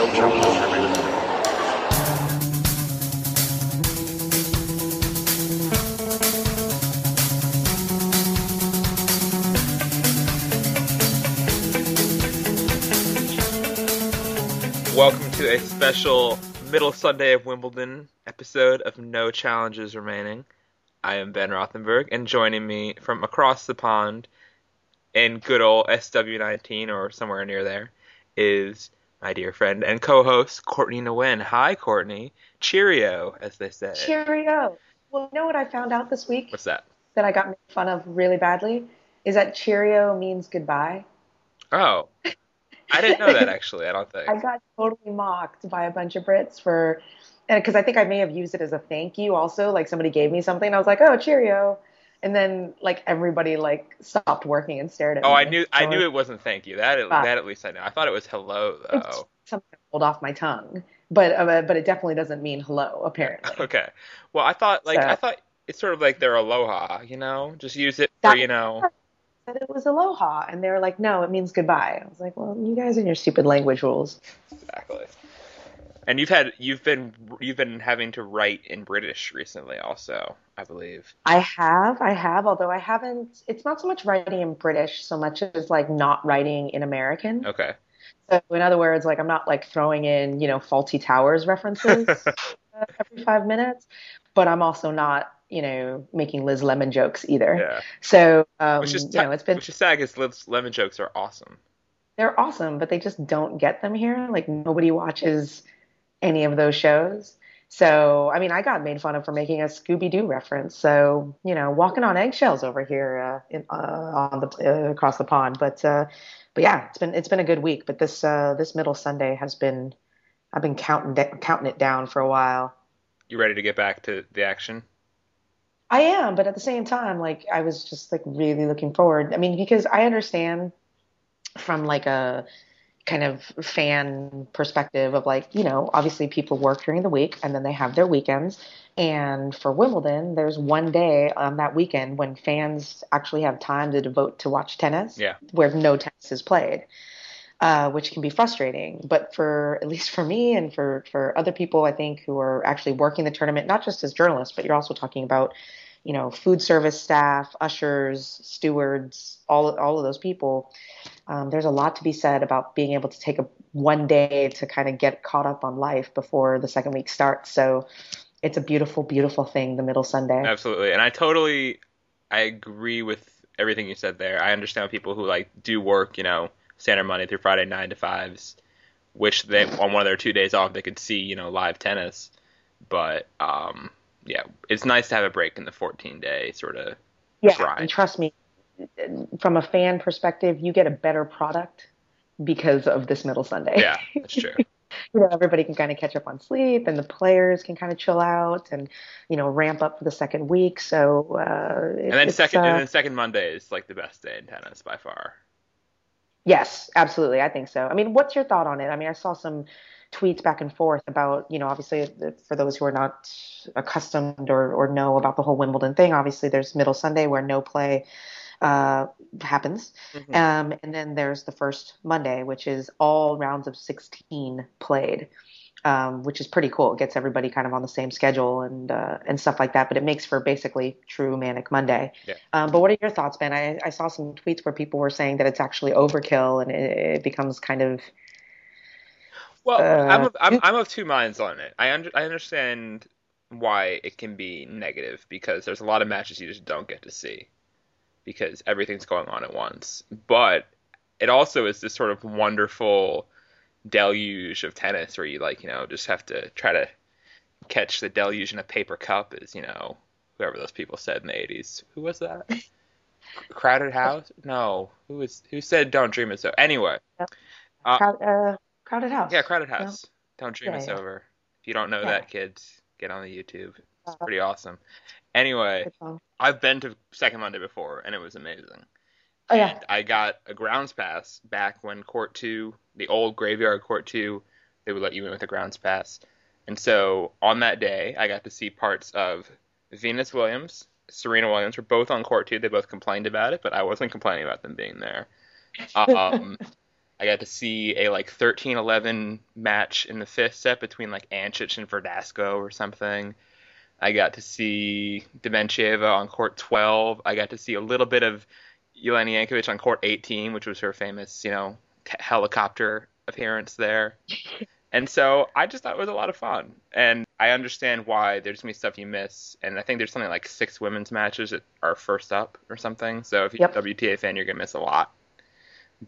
Welcome to a special Middle Sunday of Wimbledon episode of No Challenges Remaining. I am Ben Rothenberg, and joining me from across the pond in good old SW19 or somewhere near there is my dear friend and co-host Courtney Nguyen. Hi, Courtney. Cheerio, as they say. Cheerio. Well, you know what I found out this week What's that? that I got made fun of really badly? Is that Cheerio means goodbye. Oh, I didn't know that actually. I don't think. I got totally mocked by a bunch of Brits for, and because I think I may have used it as a thank you also. Like somebody gave me something, I was like, oh, Cheerio. And then like everybody like stopped working and stared at Oh, me. Oh, I knew. I knew it wasn't thank you. That Ah. that at least I know. I thought it was hello it's though. something that rolled off my tongue. But uh, but it definitely doesn't mean hello, apparently. Okay. Well, I thought like So- I thought it's sort of like their aloha, you know. Just use it for you know. Said it was aloha, and they were like, no, it means goodbye. I was like, well, you guys and your stupid language rules. Exactly. And you've had you've been you've been having to write in British recently, also, I believe. I have, I have, although I haven't. It's not so much writing in British, so much as like not writing in American. Okay. So in other words, like I'm not like throwing in, you know, Fawlty Towers references every five minutes, but I'm also not, you know, making Liz Lemon jokes either. Yeah. So um, Which is you know, it's been which is sad because Liz Lemon jokes are awesome. they're awesome, but they just don't get them here. Like nobody watches any of those shows. So, I mean, I got made fun of for making a Scooby Doo reference. So, you know, walking on eggshells over here uh, in, uh, on the uh, across the pond. But, uh, but yeah, it's been it's been a good week. But this uh, this middle Sunday has been I've been counting da- counting it down for a while. You ready to get back to the action? I am, but at the same time, like I was just like really looking forward. I mean, because I understand from like a kind of fan perspective of like, you know, obviously people work during the week and then they have their weekends. And for Wimbledon, there's one day on that weekend when fans actually have time to devote to watch tennis, Yeah. where no tennis is played. Uh, which can be frustrating. But for at least for me and for for other people, I think who are actually working the tournament, not just as journalists, but you're also talking about, you know, food service staff, ushers, stewards, all all of those people. Um, there's a lot to be said about being able to take a one day to kind of get caught up on life before the second week starts. So it's a beautiful, beautiful thing, the middle Sunday. Absolutely. And I totally I agree with everything you said there. I understand people who like do work, you know, standard Monday through Friday nine to fives. Wish they on one of their two days off they could see, you know, live tennis. But um yeah, it's nice to have a break in the 14 day sort of Yeah, Try. and trust me, from a fan perspective, you get a better product because of this middle Sunday. yeah, that's true. you know, everybody can kind of catch up on sleep, and the players can kind of chill out and you know ramp up for the second week. So uh, And then second uh, and then second Monday is like the best day in tennis by far. Yes, absolutely. I think so. I mean, what's your thought on it? I mean, I saw some tweets back and forth about, you know, obviously for those who are not accustomed or, or know about the whole Wimbledon thing, obviously there's middle Sunday where no play uh, happens. Mhm. Um, and then there's the first Monday, which is all rounds of 16 played. Um, which is pretty cool. It gets everybody kind of on the same schedule and uh, and stuff like that. But it makes for basically true manic Monday. Yeah. Um, but what are your thoughts, Ben? I, I saw some tweets where people were saying that it's actually overkill and it, it becomes kind of Well, Uh, I'm, of, I'm I'm of two minds on it. I under, I understand why it can be negative because there's a lot of matches you just don't get to see because everything's going on at once. But it also is this sort of wonderful deluge of tennis where you like you know just have to try to catch the deluge in a paper cup is, you know whoever those people said in the 80s. Who was that? Crowded House? No. Who was who said don't dream it so? Anyway. Uh, crowd, uh, crowded house. Yeah, Crowded House. Don't dream Yeah, it's yeah. over. If you don't know Yeah. that, kids, get on the YouTube. It's Uh, pretty awesome. Anyway, I've been to Second Monday before, and it was amazing. Oh yeah. And I got a grounds pass back when Court 2, the old graveyard Court 2, they would let you in with a grounds pass. And so on that day, I got to see parts of Venus Williams, Serena Williams were both on Court 2. They both complained about it, but I wasn't complaining about them being there. Um, I got to see a like 13-11 match in the fifth set between like Ancic and Verdasco or something. I got to see Dementieva on court 12. I got to see a little bit of Jelena Jankovic on court 18, which was her famous, you know, t- helicopter appearance there. and so I just thought it was a lot of fun. And I understand why there's gonna be stuff you miss. And I think there's something like six women's matches that are first up or something. So if you're Yep. a WTA fan, you're gonna miss a lot.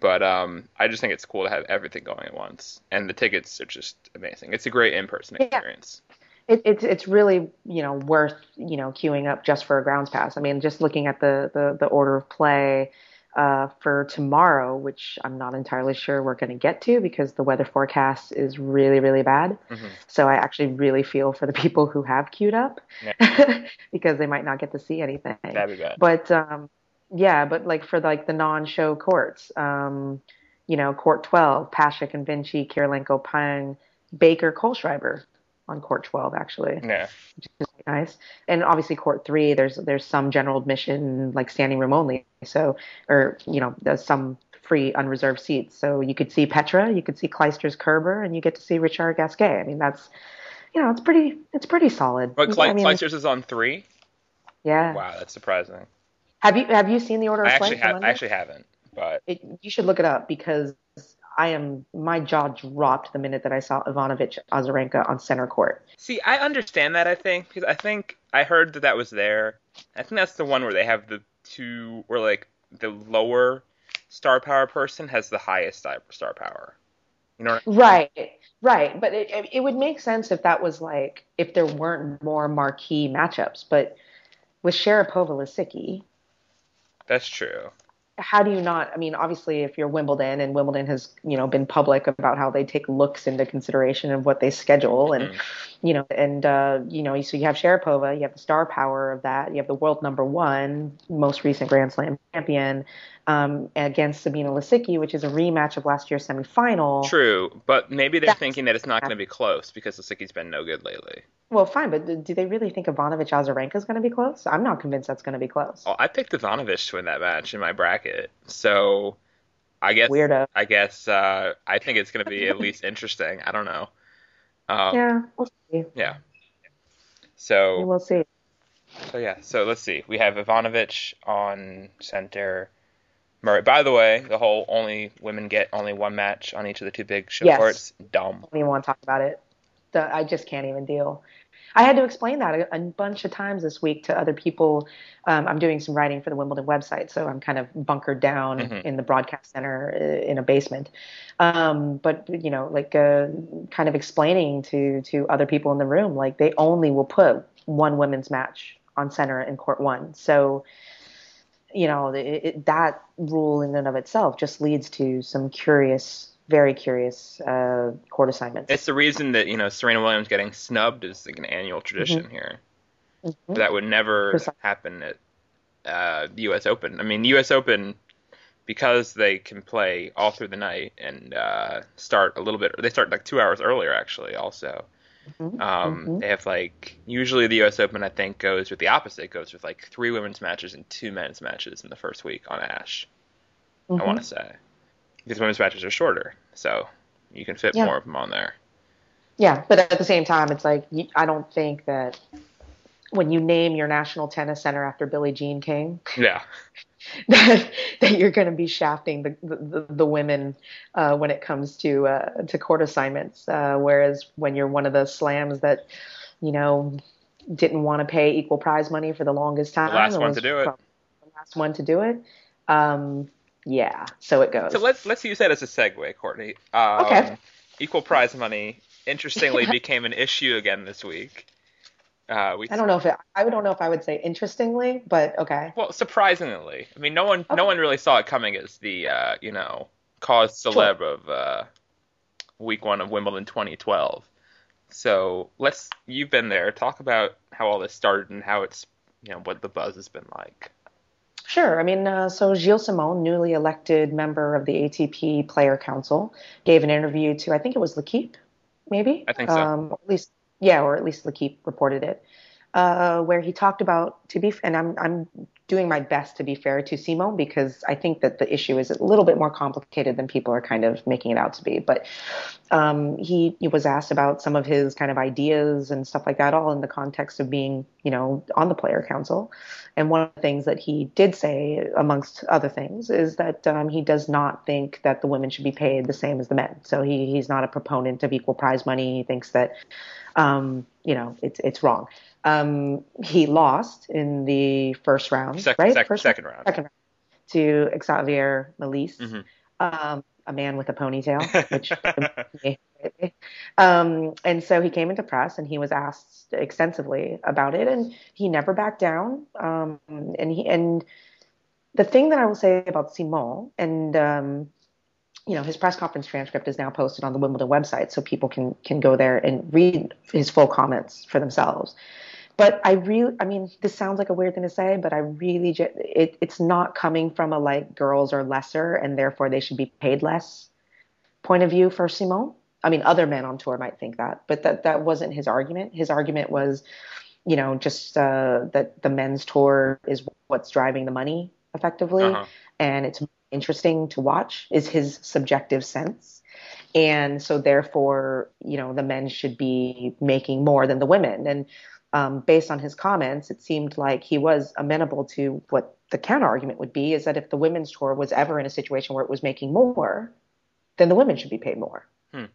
But um, I just think it's cool to have everything going at once, and the tickets are just amazing. It's a great in-person Yeah. experience. It, it's it's really you know worth you know queuing up just for a grounds pass. I mean, just looking at the the, the order of play uh, for tomorrow, which I'm not entirely sure we're going to get to because the weather forecast is really really bad. Mhm. So I actually really feel for the people who have queued up because they might not get to see anything. That'd be bad. But um, yeah, but like for like the non-show courts, um, you know, court 12, Paszek and Vinci, Kirilenko, Peng, Baker, Kohlschreiber on court 12 actually, yeah. which is nice. And obviously court 3, there's there's some general admission like standing room only. So or you know, there's some free unreserved seats. So you could see Petra, you could see Clijsters Kerber, and you get to see Richard Gasquet. I mean, that's you know, it's pretty it's pretty solid. But Cle- I mean, Clijsters is on three. yeah. Wow, that's surprising. Have you have you seen the order of I actually have, I actually haven't, But it, you should look it up because I am my jaw dropped the minute that I saw Ivanovic Azarenka on center court. see, I understand that. I think because I think I heard that that was there. I think that's the one where they have the two, where like the lower star power person has the highest star power. You know. What I Right, right. But it, it it would make sense if that was like if there weren't more marquee matchups. But with Sharapova Lisicki, That's true. How do you not? I mean, obviously, if you're Wimbledon and Wimbledon has you know been public about how they take looks into consideration of what they schedule, and Mhm. you know, and uh, you know, so you have Sharapova, you have the star power of that, you have the world number one, most recent Grand Slam champion, um, against Sabina Lisicki, which is a rematch of last year's semifinal. True, but maybe they're That's- thinking that it's not going to be close because Lisicki's been no good lately. Well, fine, but do- they really think Ivanovic Azarenka is going to be close? I'm not convinced that's going to be close. Oh, I picked Ivanovic to win that match in my bracket, so I guess Weirdo. I guess uh, I think it's going to be at least interesting. I don't know. Um, Yeah, we'll see. yeah. So We'll see. so yeah. So let's see. We have Ivanovic on center. Murray. By the way, the whole only women get only one match on each of the two big show Yes. courts. Dumb. don't even want to talk about it. The, I just can't even deal. I had to explain that a, a bunch of times this week to other people. Um, I'm doing some writing for the Wimbledon website, so I'm kind of bunkered down Mhm. in the broadcast center uh, in a basement. Um, but you know, like uh, kind of explaining to to other people in the room, like they only will put one women's match on center in court one. So you know, it, it, that rule in and of itself just leads to some curious, very curious uh, court assignments. It's the reason that you know Serena Williams getting snubbed is like an annual tradition here. Mhm. That would never Precisely. happen at uh, the U.S. Open. I mean, the U.S. Open because they can play all through the night and uh, start a little bit. They start like two hours earlier, actually. Also, Mhm. um, Mhm. they have like usually the U.S. Open I think goes with the opposite. Goes with like three women's matches and two men's matches in the first week on Ash. I Mhm. want to say because women's matches are shorter, so you can fit Yeah. more of them on there. Yeah, but at the same time, it's like I don't think that when you name your national tennis center after Billie Jean King, Yeah. that, that you're going to be shafting the the, the women uh, when it comes to uh, to court assignments. Uh, whereas when you're one of the slams that you know didn't want to pay equal prize money for the longest time, last one to do it. The last one to do it. Um, yeah, so it goes. So let's let's use that as a segue, Courtney. Um, Okay. Equal prize money, interestingly, became an issue again this week. Uh, we I don't know if it, I don't know if I would say interestingly, but okay. well, surprisingly, I mean, no one no one really saw it coming as the uh, you know cause celeb of uh, week one of Wimbledon 2012. So let's you've been there. Talk about how all this started and how it's you know what the buzz has been like. Sure. I mean, uh, so Gilles Simon, newly elected member of the ATP Player Council, gave an interview to I think it was L'Equipe, maybe. I think so. Um, at least, yeah, or at least L'Equipe reported it. Uh, where he talked about to be and I'm I'm doing my best to be fair to Simon because I think that the issue is a little bit more complicated than people are kind of making it out to be. But um, he, he was asked about some of his kind of ideas and stuff like that, all in the context of being, you know, on the player council. And one of the things that he did say, amongst other things, is that um, he does not think that the women should be paid the same as the men. So he, he's not a proponent of equal prize money. He thinks that, um, you know, it's it's wrong. Um, he lost in the first round, Sec- right? sec- first second round. Second round to Xavier Malisse, Mhm. um, a man with a ponytail, which. um, and so he came into press and he was asked extensively about it, and he never backed down. Um, and he and the thing that I will say about Simon and um, you know his press conference transcript is now posted on the Wimbledon website, so people can can go there and read his full comments for themselves. But I really, I mean, this sounds like a weird thing to say, but I really, ju- it, it's not coming from a like girls are lesser and therefore they should be paid less point of view for Simon. I mean, other men on tour might think that, but that that wasn't his argument. His argument was, you know, just uh, that the men's tour is what's driving the money effectively, Uh-huh. and it's interesting to watch. Is his subjective sense, and so therefore, you know, the men should be making more than the women. And um, based on his comments, it seemed like he was amenable to what the counter argument would be: is that if the women's tour was ever in a situation where it was making more, then the women should be paid more. Hmm.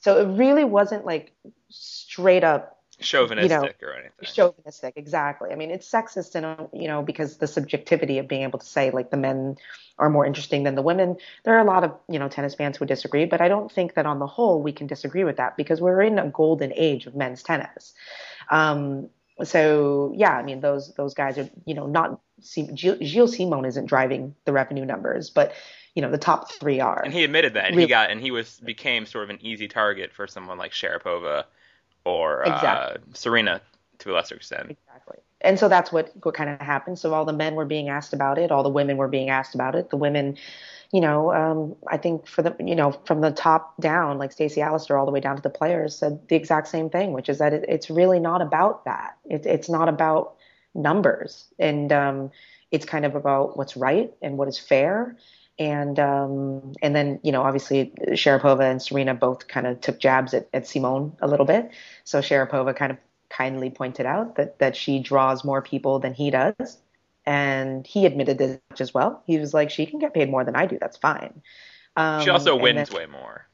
So it really wasn't like straight up Chauvinistic or anything. chauvinistic exactly. I mean it's sexist and you know because the subjectivity of being able to say like the men are more interesting than the women. There are a lot of you know tennis fans who disagree but i don't think that on the whole we can disagree with that because we're in a golden age of men's tennis. Um, so yeah i mean those those guys are you know not Gilles, Gilles Simon isn't driving the revenue numbers but you know the top three are. And he admitted that, and Really- he got, and he was became sort of an easy target for someone like Sharapova or uh, Serena to a lesser extent. Exactly. And so that's what, what kind of happened. So all the men were being asked about it, all the women were being asked about it. The women, you know, um, I think for the, you know, from the top down, like Stacey Allaster, all the way down to the players, said the exact same thing, which is that it, it's really not about that. It, it's not about numbers, and um, it's kind of about what's right and what is fair. And um, and then you know obviously Sharapova and Serena both kind of took jabs at, at Simon a little bit. So Sharapova kind of kindly pointed out that that she draws more people than he does, and he admitted this as well. He was like, she can get paid more than I do. That's fine. Um, She also wins then- way more.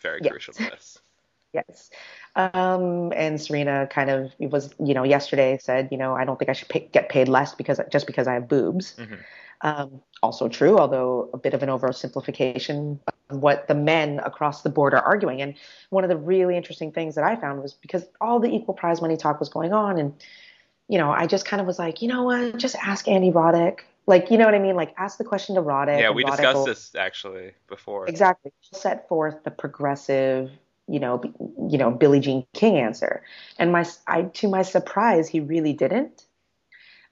Very Yes. crucial to this. Yes. Um, and Serena kind of was, you know, yesterday said, you know, I don't think I should pay, get paid less because just because I have boobs. Mhm. Um, also true, although a bit of an oversimplification of what the men across the board are arguing. And one of the really interesting things that I found was because all the equal prize money talk was going on, and you know, I just kind of was like, you know what, just ask Andy Roddick. Like, you know what I mean? Like, ask the question to Roddick. Yeah, we Roddick discussed will- this actually before. Exactly. Set forth the progressive, you know, you know, Billie Jean King answer. And my, I, to my surprise, he really didn't.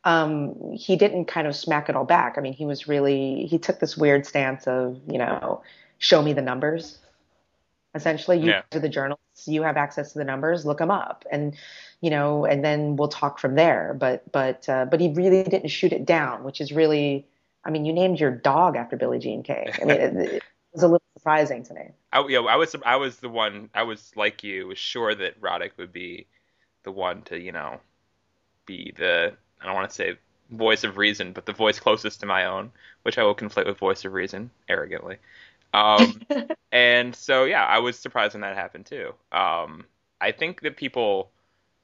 Um, he didn't kind of smack it all back. I mean, he was really, he took this weird stance of, you know, show me the numbers. Essentially, you Yeah. are the journalists, you have access to the numbers, look them up, and you know, and then we'll talk from there. But, but, uh, but he really didn't shoot it down, which is really, I mean, you named your dog after Billie Jean King. I mean, it, it was a little surprising to me. I, yeah, I was I was the one I was like you was sure that Roddick would be the one to you know be the I don't want to say voice of reason, but the voice closest to my own, which I will conflate with voice of reason arrogantly. Um, and so yeah, I was surprised when that happened too. Um, I think that people,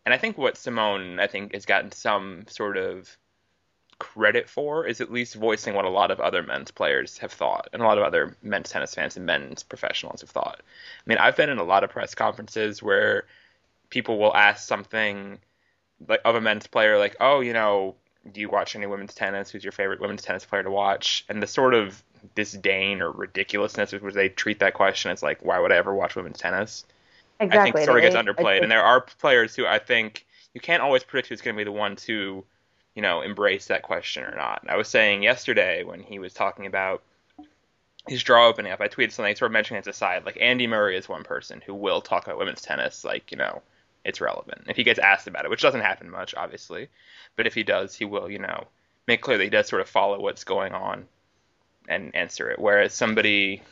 and I think what Simon I think has gotten some sort of credit for is at least voicing what a lot of other men's players have thought and a lot of other men's tennis fans and men's professionals have thought. I mean, I've been in a lot of press conferences where people will ask something like of a men's player like, "Oh, you know, do you watch any women's tennis? Who's your favorite women's tennis player to watch?" And the sort of disdain or ridiculousness with which they treat that question is like, "Why would I ever watch women's tennis?" Exactly. I think sort of gets underplayed. and there are players who I think you can't always predict who's going to be the one to, you know, embrace that question or not. I was saying yesterday when he was talking about his draw opening up, I tweeted something sort of mentioning as a side, like Andy Murray is one person who will talk about women's tennis, like, you know, it's relevant. If he gets asked about it, which doesn't happen much, obviously, but if he does, he will, you know, make clear that he does sort of follow what's going on and answer it. Whereas somebody,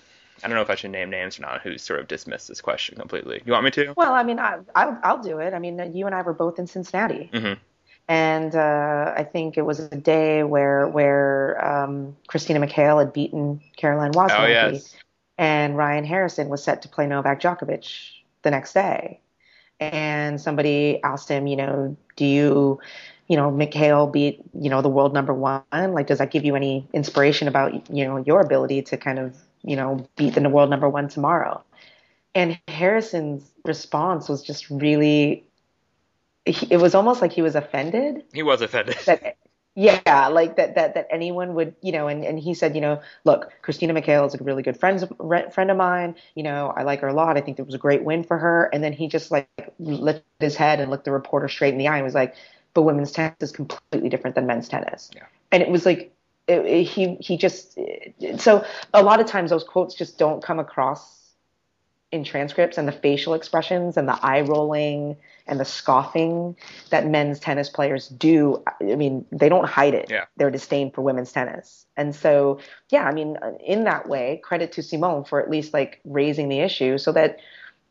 I don't know if I should name names or not, Who sort of dismissed this question completely. You want me to? Well, I mean, I, I'll, I'll do it. I mean, you and I were both in Cincinnati. Mm-hmm. And uh, I think it was a day where where um, Christina McHale had beaten Caroline Wozniacki, Oh, yes. and Ryan Harrison was set to play Novak Djokovic the next day. And somebody asked him, you know, do you, you know, McHale beat, you know, the world number one? Like, does that give you any inspiration about, you know, your ability to kind of, you know, beat the world number one tomorrow? And Harrison's response was just really, he, it was almost like he was offended. He was offended. that yeah like that that that anyone would you know and, and he said you know look christina McHale is a really good friend friend of mine. You know i like her a lot. I think it was a great win for her. And then he just like lifted his head and looked the reporter straight in the eye and was like but women's tennis is completely different than men's tennis. Yeah. and it was like it, it- he he just so a lot of times those quotes just don't come across in transcripts and the facial expressions and the eye rolling and the scoffing that men's tennis players do i mean they don't hide it. Yeah. their disdain for women's tennis. And so yeah i mean in that way credit to Simon for at least like raising the issue so that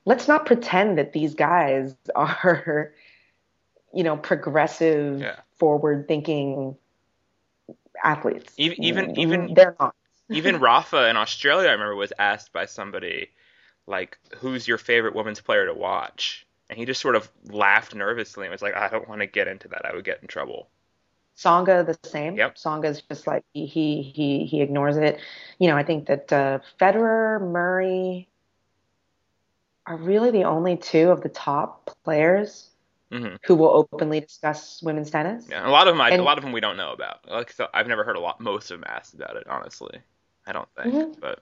let's not pretend that these guys are you know progressive Yeah. forward thinking athletes. Even- even- mm-hmm. even- they're not. Even Rafa in Australia, I remember, was asked by somebody, like, who's your favorite women's player to watch? And he just sort of laughed nervously and was like, I don't want to get into that. I would get in trouble. Tsonga the same. Yep. Tsonga's just like he he he, ignores it. You know, I think that uh, Federer, Murray are really the only two of the top players hmm who will openly discuss women's tennis. Yeah, a lot of them, I, a And- lot of them we don't know about. Like, so I've never heard a lot, most of them asked about it, honestly. I don't think, Mhm. but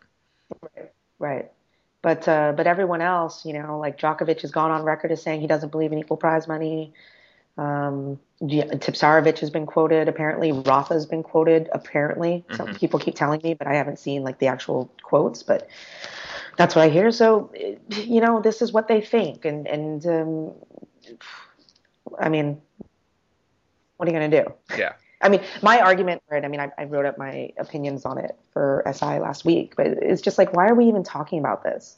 Right. But uh, but everyone else, you know, like Djokovic has gone on record as saying he doesn't believe in equal prize money. Um, Tipsarevic has been quoted. Apparently, Rafa has been quoted. Apparently, some Mhm. people keep telling me, but I haven't seen like the actual quotes. But that's what I hear. So, you know, this is what they think, and and um, I mean, what are you gonna do? yeah. I mean, my argument for it, I mean, I, I wrote up my opinions on it for SI last week, but it's just like, why are we even talking about this?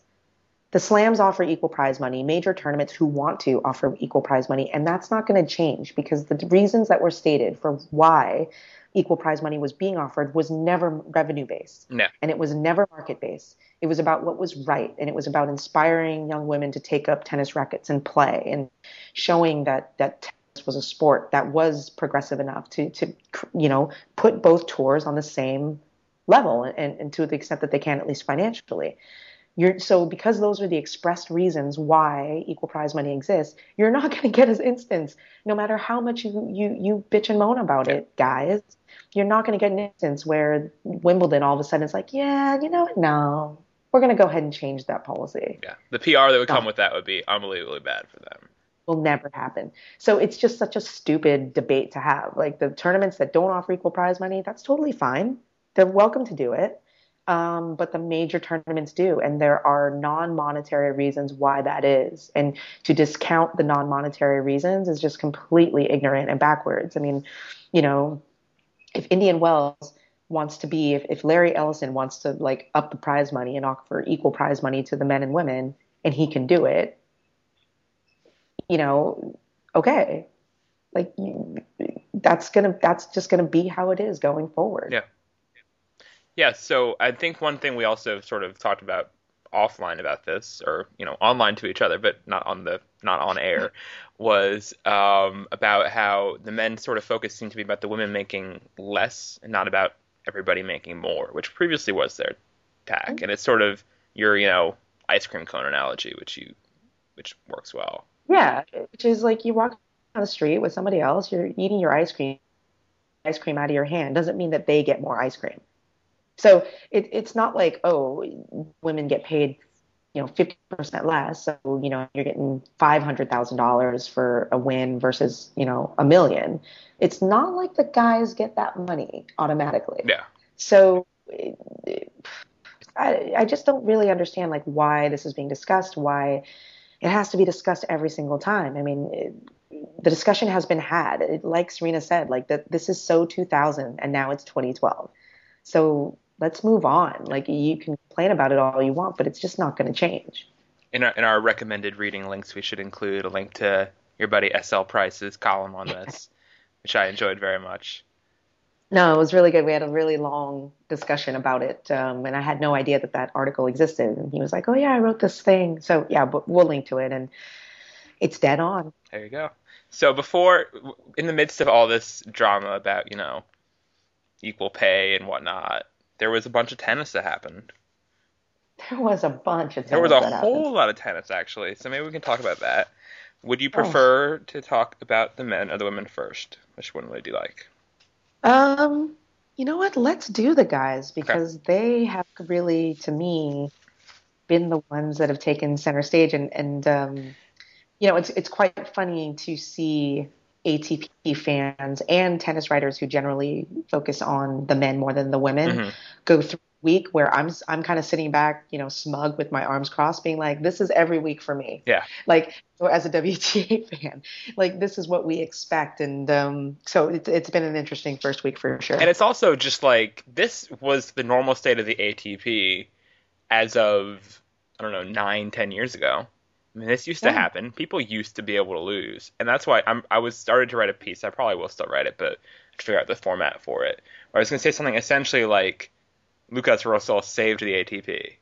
The slams offer equal prize money. Major tournaments who want to offer equal prize money, and that's not going to change because the reasons that were stated for why equal prize money was being offered was never revenue based No. and it was never market based. It was about what was right, and it was about inspiring young women to take up tennis rackets and play, and showing that that tennis was a sport that was progressive enough to to you know put both tours on the same level, and, and to the extent that they can, at least financially. You're, so because those are the expressed reasons why equal prize money exists, you're not going to get an instance, no matter how much you you you bitch and moan about it, guys. You're not going to get an instance where Wimbledon all of a sudden is like, yeah, you know what? No, we're going to go ahead and change that policy. Yeah. The PR that would come No. with that would be unbelievably bad for them. Will never happen. So it's just such a stupid debate to have. Like the tournaments that don't offer equal prize money, that's totally fine. They're welcome to do it. Um, but the major tournaments do, and there are non-monetary reasons why that is. And to discount the non-monetary reasons is just completely ignorant and backwards. I mean, you know, if Indian Wells wants to be, if, if Larry Ellison wants to like up the prize money and offer equal prize money to the men and women, and he can do it, you know, okay, like that's gonna, that's just gonna be how it is going forward. Yeah. Yeah, so I think one thing we also sort of talked about offline about this, or you know, online to each other, but not on the not on air, was um, about how the men sort of focus seemed to be about the women making less and not about everybody making more, which previously was their tack, and it's sort of your you know ice cream cone analogy, which you which works well. Yeah, which is like you walk down the street with somebody else, you're eating your ice cream, ice cream out of your hand. Doesn't mean that they get more ice cream. So it, it's not like oh, women get paid, you know, fifty percent less. So you know you're getting five hundred thousand dollars for a win versus you know a million. It's not like the guys get that money automatically. Yeah. So it, it- I, I just don't really understand like why this is being discussed, why it has to be discussed every single time. I mean, it, the discussion has been had. It, like Serena said, like that this is so 2000 and now it's 2012. So let's move on. Like you can complain about it all you want, but it's just not going to change. In our, in our recommended reading links, we should include a link to your buddy SL Price's column on this, which I enjoyed very much. No, it was really good. We had a really long discussion about it, um, and I had no idea that that article existed. And he was like, "Oh yeah, I wrote this thing." So yeah, but we'll link to it, and it's dead on. There you go. So before, in the midst of all this drama about you know equal pay and whatnot, there was a bunch of tennis that happened. There was a bunch of tennis. There was a whole happened. lot of tennis actually. So maybe we can talk about that. Would you Oh. prefer to talk about the men or the women first? Which one would you like? Um, you know what? Let's do the guys because they have really, to me, been the ones that have taken center stage, and and um, you know, it's it's quite funny to see ATP fans and tennis writers who generally focus on the men more than the women Mhm. go through a week where I'm I'm kind of sitting back, you know, smug with my arms crossed, being like, this is every week for me. Yeah. Like so as a WTA fan, like this is what we expect, and um, so it's it's been an interesting first week for sure. And it's also just like this was the normal state of the ATP as of I don't know nine, ten years ago. I mean, this used to happen. People used to be able to lose, and that's why I'm. I was started to write a piece. I probably will still write it, but to figure out the format for it. Where I was going to say something essentially like Lucas Rosol saved the ATP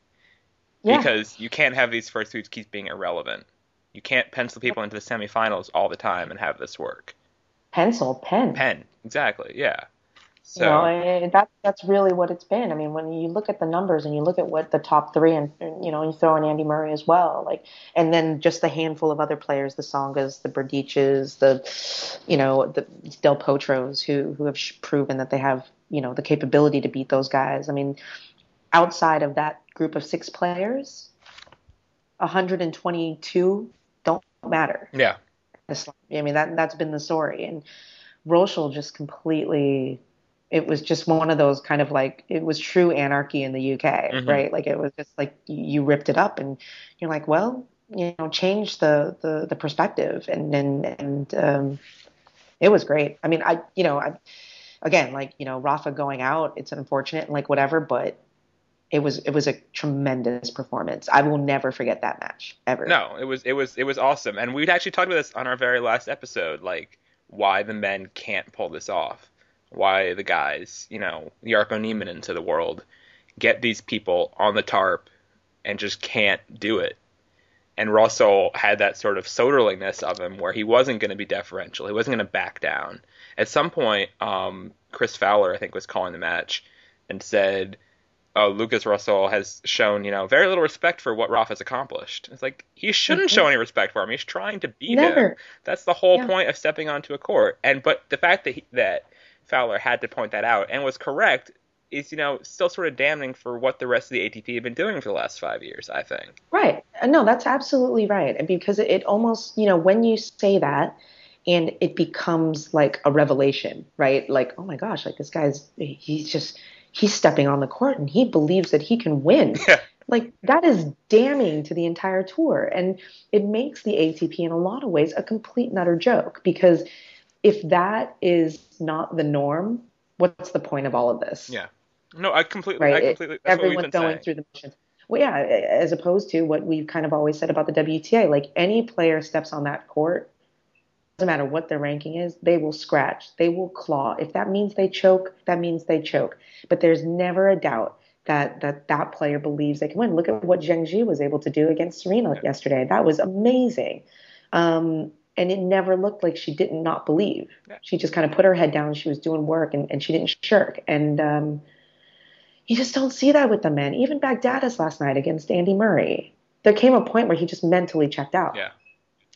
yeah. because you can't have these first weeks keep being irrelevant. You can't pencil people into the semifinals all the time and have this work. pencil, pen. Pen, exactly, yeah. So You know, and that that's really what it's been. I mean, when you look at the numbers and you look at what the top three, and, and you know, you throw in Andy Murray as well, like, and then just the handful of other players, the Tsongas, the Berdiches, the, you know, the Del Potros, who who have sh- proven that they have, you know, the capability to beat those guys. I mean, outside of that group of six players, 122 don't matter. yeah, I mean, that that's been the story. And Rosol just completely. It was just one of those kind of like it was true anarchy in the UK, Mhm. right? Like it was just like you ripped it up, and you're like, well, you know, change the the, the perspective, and and and um, it was great. I mean, I you know, I again like you know Rafa going out, it's unfortunate and like whatever, but it was it was a tremendous performance. I will never forget that match ever. No, it was it was it was awesome, and we'd actually talked about this on our very last episode, like why the men can't pull this off, why the guys, you know, Jarkko Nieminen into the world, get these people on the tarp, and just can't do it. And Rosol had that sort of soderlingness of him, where he wasn't going to be deferential, he wasn't going to back down. At some point, um, Chris Fowler, I think, was calling the match, and said uh, Lucas Rosol has shown, you know, very little respect for what Roth has accomplished. It's like he shouldn't show any respect for him. He's trying to beat him. That's the whole Yeah. point of stepping onto a court. And but the fact that he, that Fowler had to point that out and was correct is, you know, still sort of damning for what the rest of the ATP have been doing for the last five years. I think. Right. Uh, No, that's absolutely right. And Because it, it almost, you know, when you say that and it becomes like a revelation, right? Like, oh my gosh, like this guy's, he's just, he's stepping on the court and he believes that he can win. Yeah. Like, that is damning to the entire tour. And it makes the ATP in a lot of ways a complete nutter joke because if that is not the norm, what's the point of all of this? Yeah. No, I completely. right? I completely. That's what we've everyone's going saying. through the motions. Well, yeah, as opposed to what we've kind of always said about the WTA, like any player steps on that court, doesn't matter what their ranking is, they will scratch, they will claw. If that means they choke, that means they choke. But there's never a doubt that that that player believes they can win. Look at what Zheng Jie was able to do against Serena yesterday. That was amazing. Um, and it never looked like she did not believe. Yeah. She just kind of put her head down. She was doing work, and, and she didn't shirk. And um, you just don't see that with the men. Even Baghdatis last night against Andy Murray, there came a point where he just mentally checked out. Yeah.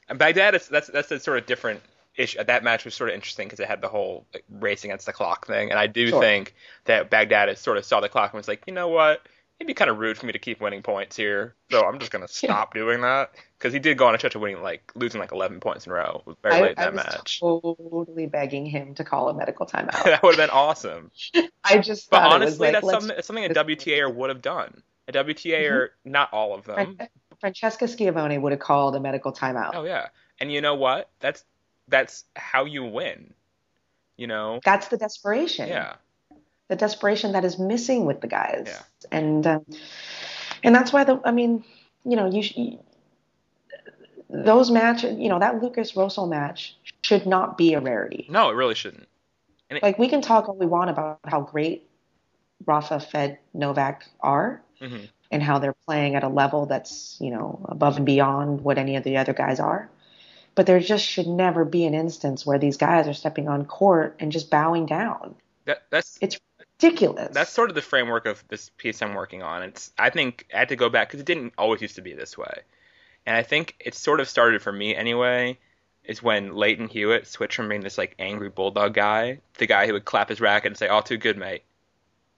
And Baghdatis that's that's a sort of different issue. That match was sort of interesting because it had the whole like, race against the clock thing, and I do Sure. think that Baghdad sort of saw the clock and was like, you know what, it'd be kind of rude for me to keep winning points here, so I'm just gonna stop doing that because he did go on a stretch of winning like losing like 11 points in a row very I, late in I that was match. totally begging him to call a medical timeout. that would have been awesome. I just But thought honestly, it was like, that's something, something a WTA would have done. A WTA, or not all of them, Francesca Schiavone would have called a medical timeout. Oh yeah, and you know what? That's that's how you win. You know. That's the desperation. Yeah. The desperation that is missing with the guys. Yeah. And um, and that's why the I mean, you know, you, those matches, you know, that Lucas Rosol match should not be a rarity. No, it really shouldn't. Like we can talk all we want about how great Rafa, Fed, Novak are, hmm and how they're playing at a level that's you know above and beyond what any of the other guys are. But there just should never be an instance where these guys are stepping on court and just bowing down. That that's It's ridiculous. that's sort of the framework of this piece I'm working on. It's I think I had to go back because it didn't always used to be this way, and I think it sort of started for me anyway. Is when Lleyton Hewitt switched from being this like angry bulldog guy, the guy who would clap his racket and say "all too good, mate,"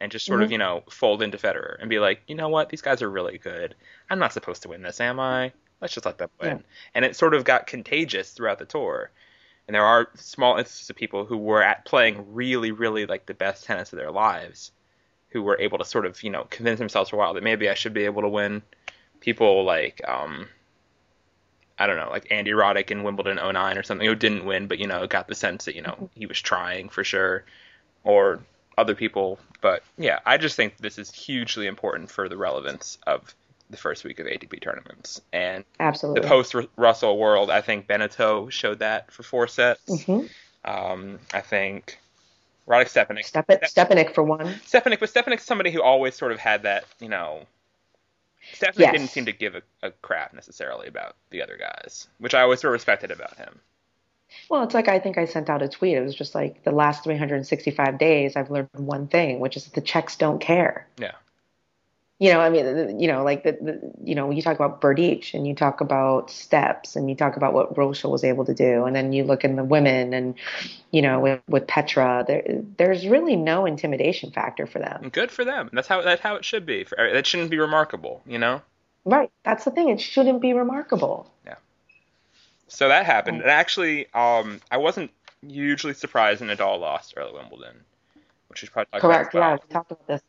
and just sort of Mhm. you know fold into Federer and be like, you know what, these guys are really good. I'm not supposed to win this, am I? Let's just let them win. Yeah. And it sort of got contagious throughout the tour. And there are small instances of people who were at playing really, really like the best tennis of their lives, who were able to sort of you know convince themselves for a while that maybe I should be able to win. People like um, I don't know, like Andy Roddick in Wimbledon 09 or something, who didn't win, but you know got the sense that you know he was trying for sure, or other people. But yeah, I just think this is hugely important for the relevance of the first week of ATP tournaments and Absolutely. the post Rosol world. I think Benneteau showed that for four sets. hmm Um, I think Roddick Stepanek. Step Stepanek for one. Stepanek, but Stepanek's somebody who always sort of had that, you know. Stepanek Yes. didn't seem to give a, a crap necessarily about the other guys, which I always sort of respected about him. Well, it's like I think I sent out a tweet. It was just like the last 365 days, I've learned one thing, which is that the Czechs don't care. Yeah. You know, I mean, you know, like the, the you know, you talk about Berdych and you talk about steps and you talk about what Rocha was able to do, and then you look in the women and, you know, with, with Petra, there, there's really no intimidation factor for them. Good for them. That's how that's how it should be. For that shouldn't be remarkable, you know. Right. That's the thing. It shouldn't be remarkable. Yeah. So that happened, and actually, um, I wasn't hugely surprised when Nadal lost early Wimbledon, which is probably Correct. about Yeah, talked about this.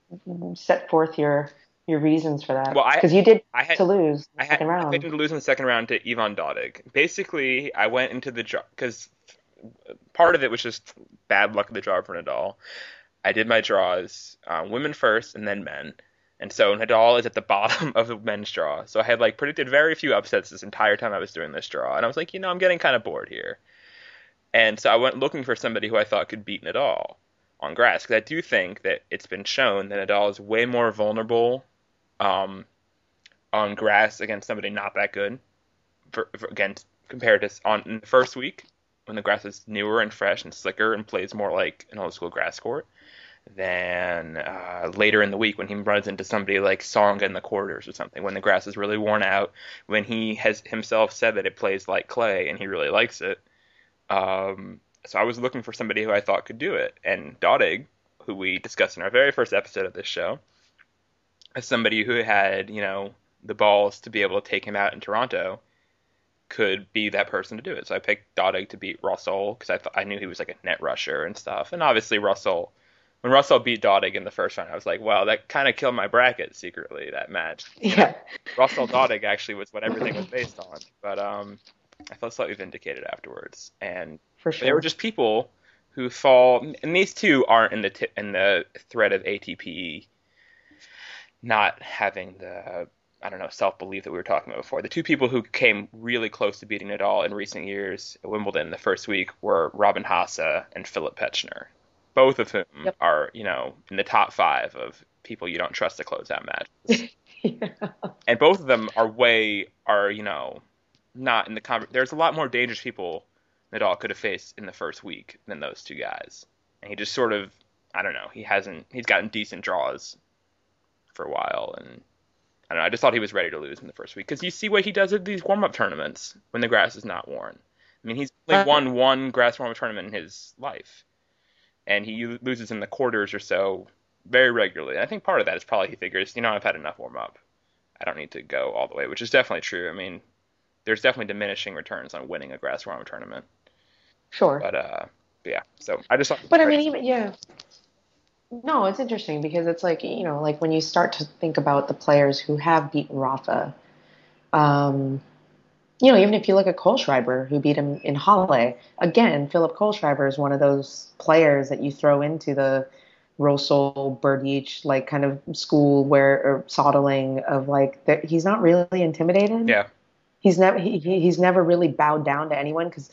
Set forth your your reasons for that. Well, I- because you did I had to lose in I the had second I round. picked him to lose in the second round to Ivan Dodig. Basically, I went into the draw because part of it was just bad luck of the draw for Nadal. I did my draws, um, women first and then men, and so Nadal is at the bottom of the men's draw. So I had like predicted very few upsets this entire time I was doing this draw, and I was like, you know, I'm getting kind of bored here, and so I went looking for somebody who I thought could beat Nadal on grass because I do think that it's been shown that Nadal is way more vulnerable um, on grass against somebody not that good for, for, against compared to on in the first week when the grass is newer and fresh and slicker and plays more like an old school grass court than uh, later in the week when he runs into somebody like Songa in the quarters or something when the grass is really worn out when he has himself said that it plays like clay and he really likes it um, so I was looking for somebody who I thought could do it and Dodig who we discussed in our very first episode of this show as somebody who had, you know, the balls to be able to take him out in Toronto, could be that person to do it. So I picked Dodig to beat Rosol because I th- I knew he was like a net rusher and stuff. And obviously Rosol, when Rosol beat Dodig in the first round, I was like, wow, that kind of killed my bracket secretly that match. yeah. Rosol Dodig actually was what everything was based on. But um, I felt slightly vindicated afterwards. And For sure. they were just people who fall, and these two aren't in the t- in the thread of ATP not having the I don't know self belief that we were talking about before. The two people who came really close to beating Nadal in recent years at Wimbledon the first week were Robin Haase and Philipp Petzschner, both of whom Yep. are you know in the top five of people you don't trust to close out matches yeah. and both of them are way are you know not in the con- there's a lot more dangerous people Nadal could have faced in the first week than those two guys, and he just sort of I don't know he hasn't he's gotten decent draws for a while, and I don't know I just thought he was ready to lose in the first week because you see what he does at these warm up tournaments when the grass is not worn. I mean he's only Uh, won one grass warm up tournament in his life, and he loses in the quarters or so very regularly. And I think part of that is probably he figures you know I've had enough warm up. I don't need to go all the way, which is definitely true. I mean, there's definitely diminishing returns on winning a grass warm up tournament. Sure. But uh, yeah. So I just thought. But I mean, even yeah. No, it's interesting because it's like you know, like when you start to think about the players who have beaten Rafa, Um, you know, even if you look at Kohlschreiber, who beat him in Halle, again, Philipp Kohlschreiber is one of those players that you throw into the Rosol, Berdych, like kind of school where or Soderling of like that he's not really intimidated. Yeah. He's never he, he's never really bowed down to anyone because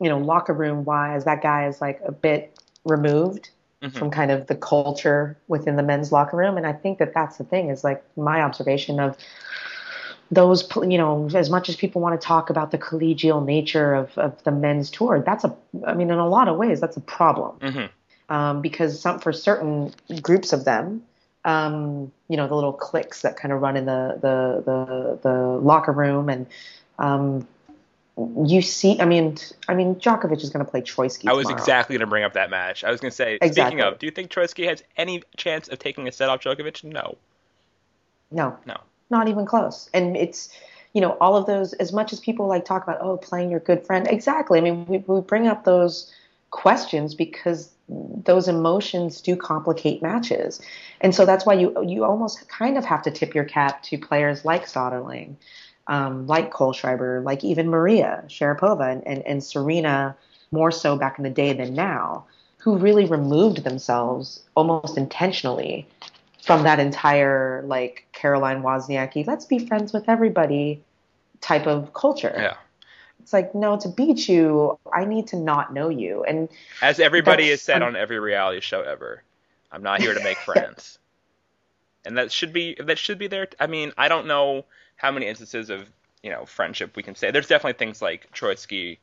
you know locker room wise that guy is like a bit removed Mhm. from kind of the culture within the men's locker room and I think that that's the thing is like my observation of those you know as much as people want to talk about the collegial nature of, of the men's tour that's a I mean in a lot of ways that's a problem Mhm. um, because some for certain groups of them, um, you know, the little cliques that kind of run in the the the, the locker room, and um, you see, I mean, I mean, Djokovic is going to play Troicki. I was tomorrow. exactly going to bring up that match. I was going to say, speaking Exactly. of, do you think Troicki has any chance of taking a set off Djokovic? No. no, No. not even close. And it's you know all of those as much as people like talk about oh playing your good friend exactly. I mean we we bring up those questions because those emotions do complicate matches. And so that's why you you almost kind of have to tip your cap to players like Soderling, um, like Schreiber, like even Maria Sharapova and, and, and Serena more so back in the day than now, who really removed themselves almost intentionally from that entire like Caroline Wozniacki, let's be friends with everybody type of culture. Yeah. It's like, no, to beat you, I need to not know you. And As everybody has said um, on every reality show ever, I'm not here to make friends. and that should be that should be there. I mean, I don't know how many instances of you know friendship we can say. There's definitely things like Troicki,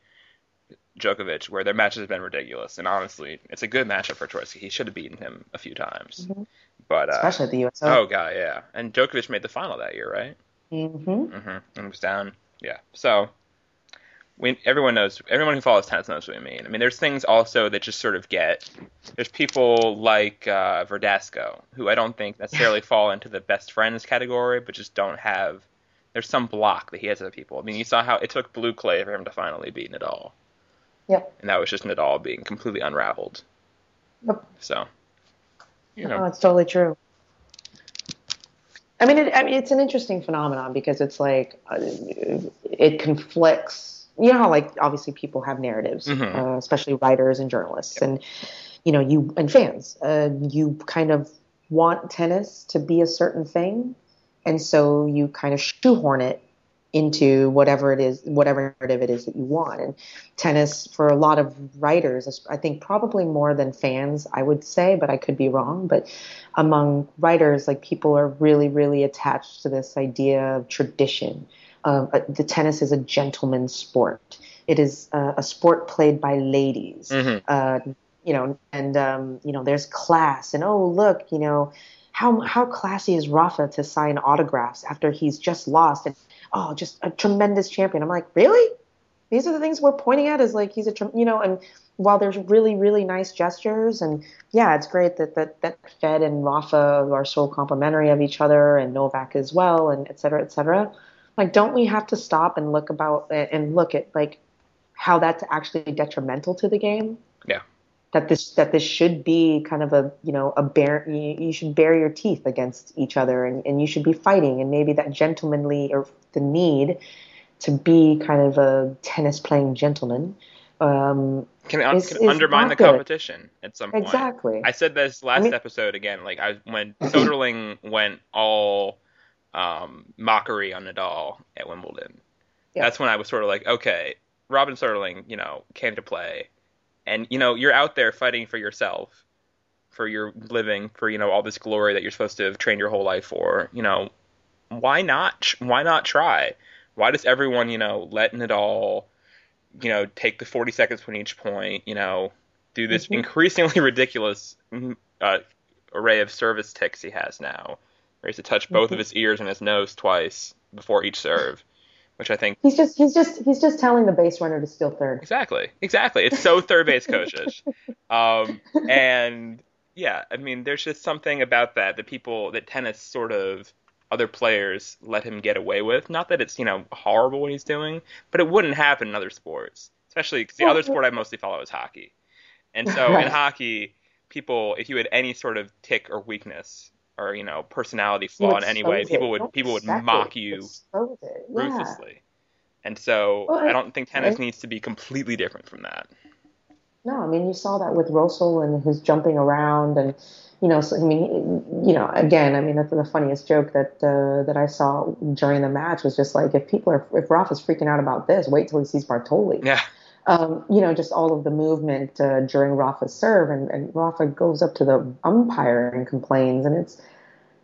Djokovic, where their matches have been ridiculous. And honestly, it's a good matchup for Troicki. He should have beaten him a few times. Mhm. But uh, especially at the US oh god, yeah. And Djokovic made the final that year, right? Mm-hmm. Mm-hmm. And was down. Yeah. So we everyone knows everyone who follows tennis knows what I mean. I mean, there's things also that just sort of get. There's people like uh, Verdasco who I don't think necessarily fall into the best friends category, but just don't have. There's some block that he has with people. I mean, you saw how it took Blue Clay for him to finally beat Nadal, Yep. and that was just Nadal being completely unraveled. Yep. So, you No, know, it's totally true. I mean, it, I mean, it's an interesting phenomenon because it's like uh, it conflicts. You know how, like, obviously people have narratives, Mhm. uh, especially writers and journalists, and you know, you and fans. Uh, you kind of want tennis to be a certain thing, and so you kind of shoehorn it into whatever it is, whatever narrative it is that you want. And tennis, for a lot of writers, I think probably more than fans, I would say, but I could be wrong. But among writers, like people are really, really attached to this idea of tradition. Um, uh, the tennis is a gentleman's sport. It is uh, a sport played by ladies. Mhm. Uh, you know, and um, you know, there's class, and oh look, you know, how how classy is Rafa to sign autographs after he's just lost, and oh, just a tremendous champion. I'm like, really? These are the things we're pointing at is like he's a, you know, and while there's really, really nice gestures, and yeah, it's great that that that Fed and Rafa are so complimentary of each other, and Novak as well, and et cetera, et cetera. Like, don't we have to stop and look about and look at like how that's actually detrimental to the game? That this that this should be kind of a you know a bear you, you should bare your teeth against each other and, and you should be fighting and maybe that gentlemanly or the need to be kind of a tennis playing gentleman um, can, un- It's- can undermine the not good. competition at some point. exactly I said this last mean- episode again. Like I when Soderling went all um, mockery on Nadal at Wimbledon. Yeah. That's when I was sort of like, okay, Robin Soderling, you know, came to play, and you know, you're out there fighting for yourself, for your living, for you know all this glory that you're supposed to have trained your whole life for. You know, why not? Why not try? Why does everyone, you know, let Nadal, you know, take the 40 seconds between each point, you know, do this Mhm. increasingly ridiculous mm, uh, array of service ticks he has now, where he has to touch both of Mhm. his ears and his nose twice before each serve, which I think he's just he's just he's just telling the base runner to steal third. Exactly, exactly, it's so third base coachish, um, and yeah, I mean, there's just something about that that people that tennis sort of other players let him get away with. Not that it's you know horrible what he's doing, but it wouldn't happen in other sports, especially because the other sport I mostly follow is hockey, and so in hockey, people if you had any sort of tick or weakness, or you know personality flaw in any way, expose people would Don't people would mock it. you Yeah. ruthlessly. And so Well, I don't think tennis needs to be completely different from that. No, I mean you saw that with Rosol and his jumping around, and you know, so, I mean, you know, again, I mean, that's the funniest joke that uh, that I saw during the match was just like, if people are, if Roth is freaking out about this, wait till he sees Bartoli. Yeah. Um, you know, just all of the movement uh, during Rafa's serve, and, and Rafa goes up to the umpire and complains, and it's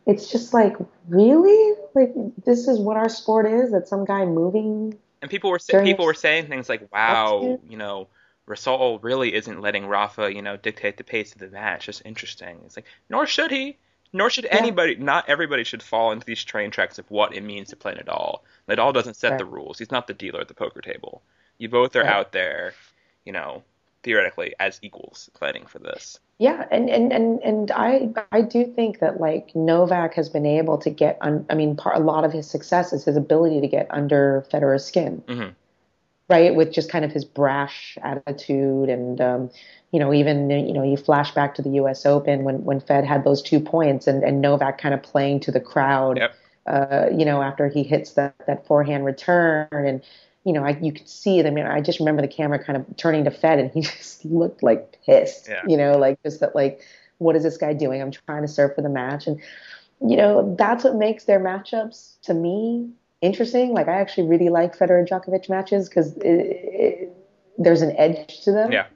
it's just like, really, like this is what our sport is? That some guy moving And people were people were saying things like, "Wow, you. know, Rosol really isn't letting Rafa, you know, dictate the pace of the match. Just interesting." It's like, nor should he. Nor should anybody. Not everybody should fall into these train tracks of what it means to play Nadal. Nadal doesn't set Right. the rules. He's not the dealer at the poker table. You both are Right. out there, you know, theoretically as equals fighting for this. Yeah, and and and and I I do think that like Novak has been able to get un, I mean part, a lot of his success is his ability to get under Federer's skin, Mhm. right? With just kind of his brash attitude and um, you know even you know you flash back to the U.S. Open when when Fed had those two points and and Novak kind of playing to the crowd, Yep. uh, you know after he hits that that forehand return and. You know, I, you could see it. I mean, I just remember the camera kind of turning to Fed, and he just looked like pissed. Yeah. You know, like just that, like what is this guy doing? I'm trying to serve for the match. And, you know, that's what makes their matchups to me interesting. Like, I actually really like Federer Djokovic matches because there's an edge to them. Yeah.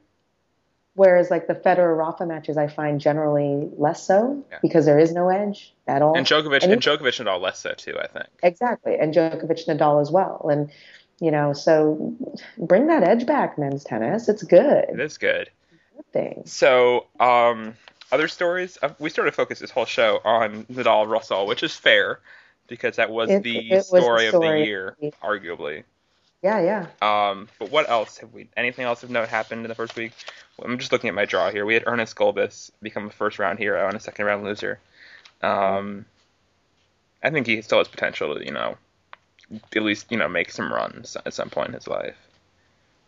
Whereas, like, the Federer Rafa matches, I find generally less so Yeah. because there is no edge at all. And Djokovic And and, Djokovic and all less so too, I think. Exactly. And Djokovic Nadal as well. And, you know, so bring that edge back, men's tennis. It's good. It is good. Good thing. So, um, other stories. Uh, we sort of focused this whole show on Nadal Rosol, which is fair because that was It- the it was the story of the year, arguably. Yeah, yeah. Um, but what else have we? Anything else of note happened in the first week? Well, I'm just looking at my draw here. We had Ernest Gulbis become a first round hero and a second round loser. Um, I think he still has potential to, you know, at least you know make some runs at some point in his life.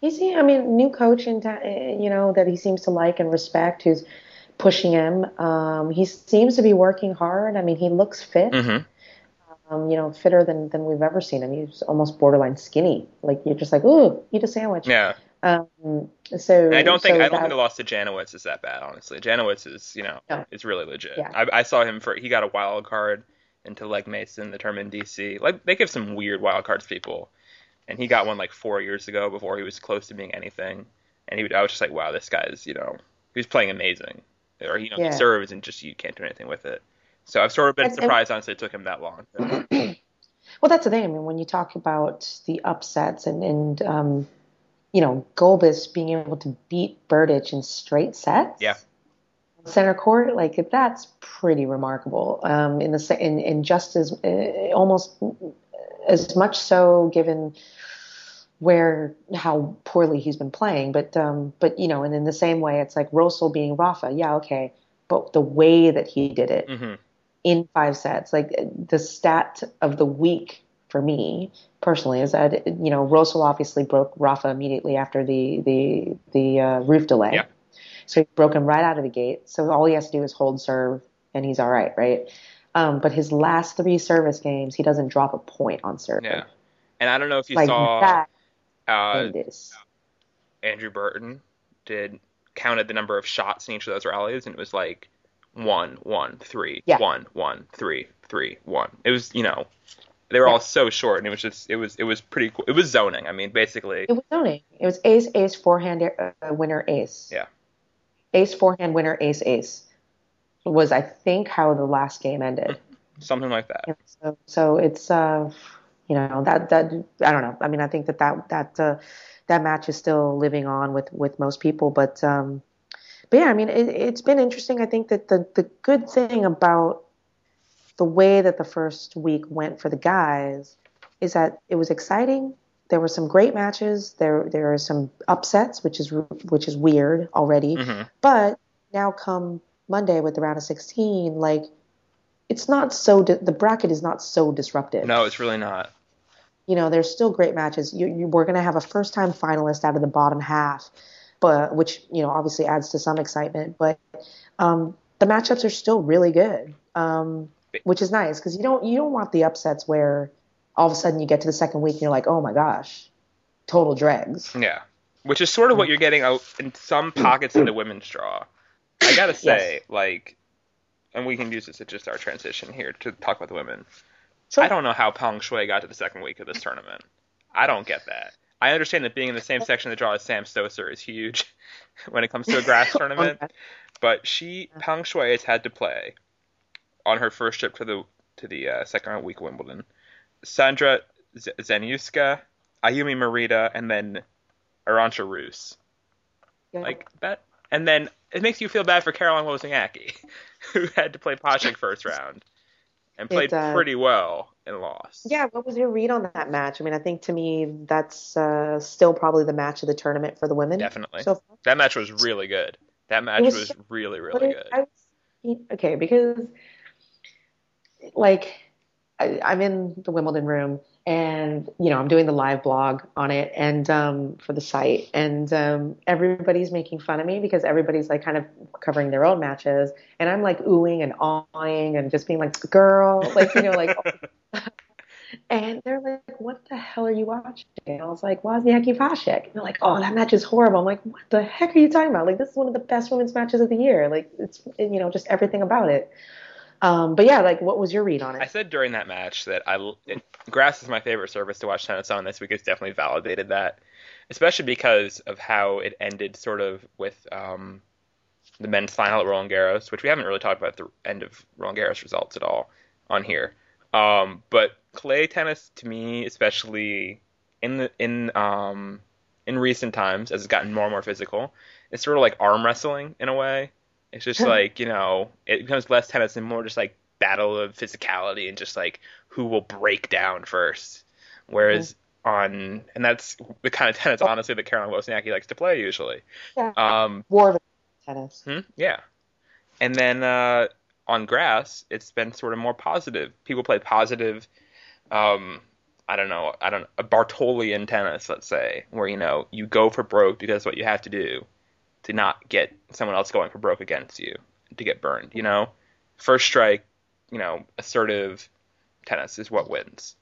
He's, he I mean, new coach in, ta- you know, that he seems to like and respect, who's pushing him. Um, he seems to be working hard. I mean, he looks fit. hmm Um, you know, fitter than than we've ever seen him. He's almost borderline skinny. Like you're just like, ooh, eat a sandwich. Yeah. Um, so I don't think so I don't that- think the loss to Janowicz is that bad. Honestly, Janowicz is you know No. is really legit. Yeah. I, I saw him for he got a wild card into Legg Mason, the term in DC. Like they give some weird wild cards to people, and he got one like four years ago before he was close to being anything. And he would, I was just like, wow, this guy's you know he's playing amazing, or you know Yeah. he serves and just you can't do anything with it. So I've sort of been And- and- surprised honestly it took him that long. Well, that's the thing. I mean, when you talk about the upsets and and um, you know, Gulbis being able to beat Berdych in straight sets. Yeah. Center court, like that's pretty remarkable. Um, in the in, in just as uh, almost as much so given where how poorly he's been playing, but um, but you know, and in the same way, it's like Rosol being Rafa. Yeah, okay, but the way that he did it hmm in five sets. Like the stat of the week for me personally is that you know Rosol obviously broke Rafa immediately after the the the uh, roof delay. Yeah. So he broke him right out of the gate. So all he has to do is hold serve, and he's all right, right? Um, but his last three service games, he doesn't drop a point on serve. Yeah. And I don't know if you Like saw that uh. Andrew Burton did counted the number of shots in each of those rallies, and it was like one, one, three, Yeah. one, one, three, three, one. It was you know they were all so short, and it was just it was it was pretty cool. It was zoning. I mean, basically, It was zoning. It was ace, ace, forehand, uh, winner, ace. Yeah. Ace, forehand, winner, ace, ace. Was I think how the last game ended. something like that. So, so it's uh, you know that that I don't know. I mean, I think that that that uh, that match is still living on with with most people, but um, but yeah, I mean, it, it's been interesting. I think that the the good thing about the way that the first week went for the guys is that it was exciting. There were some great matches. There there are some upsets, which is which is weird already. hmm But now come Monday with the round of 16, like it's not so di- the bracket is not so disruptive. No, it's really not. You know, there's still great matches. You, you, we're going to have a first time finalist out of the bottom half, but which you know obviously adds to some excitement. But um, the matchups are still really good. um, which is nice because you don't you don't want the upsets where all of a sudden you get to the second week and you're like, oh my gosh, total dregs. Yeah, which is sort of what you're getting out in some pockets of the women's draw. I gotta say, Yes. like, and we can use this as just our transition here to talk about the women. Sure. I don't know how Peng Shuai got to the second week of this tournament. I don't get that. I understand that being in the same section of the draw as Sam Stosur is huge when it comes to a grass tournament, but she Peng Shuai has had to play on her first trip to the to the uh, second round week of Wimbledon. Sandra Z- Zaniewska, Ayumi Morita, and then Arantxa Rus. Yeah. Like that, and then it makes you feel bad for Caroline Wozniacki, who had to play Paszek first round and played uh, pretty well and lost. Yeah, what was your read on that match? I mean, I think to me that's uh, still probably the match of the tournament for the women. Definitely. So. That match was really good. That match was was really, really good. Was, okay, because like I, I'm in the Wimbledon room and you know I'm doing the live blog on it and um, for the site. And um, everybody's making fun of me because everybody's like kind of covering their own matches. And I'm like oohing and awing and just being like girl like you know like and they're like what the hell are you watching? And I was like Wozniacki Paszek and they're like oh that match is horrible. I'm like what the heck are you talking about? Like this is one of the best women's matches of the year. Like it's you know just everything about it um, but yeah like what was your read on it I said during that match that I it, grass is my favorite service to watch tennis on. This week has definitely validated that, especially because of how it ended, sort of with um, the men's final at Roland Garros, which we haven't really talked about the end of Roland Garros results at all on here. Um, but clay tennis, to me, especially in the in um, in recent times, as it's gotten more and more physical, it's sort of like arm wrestling in a way. It's just like you know, it becomes less tennis and more just like battle of physicality and just like who will break down first. Whereas on and that's the kind of tennis honestly that Caroline Wozniacki likes to play usually. Yeah. Um, war of tennis Hmm? Yeah. And then uh, on grass, it's been sort of more positive. People play positive. Um, I don't know. I don't a Bartolian tennis, let's say, where you know you go for broke because that's what you have to do to not get someone else going for broke against you to get burned. You know, first strike. You know, assertive tennis is what wins.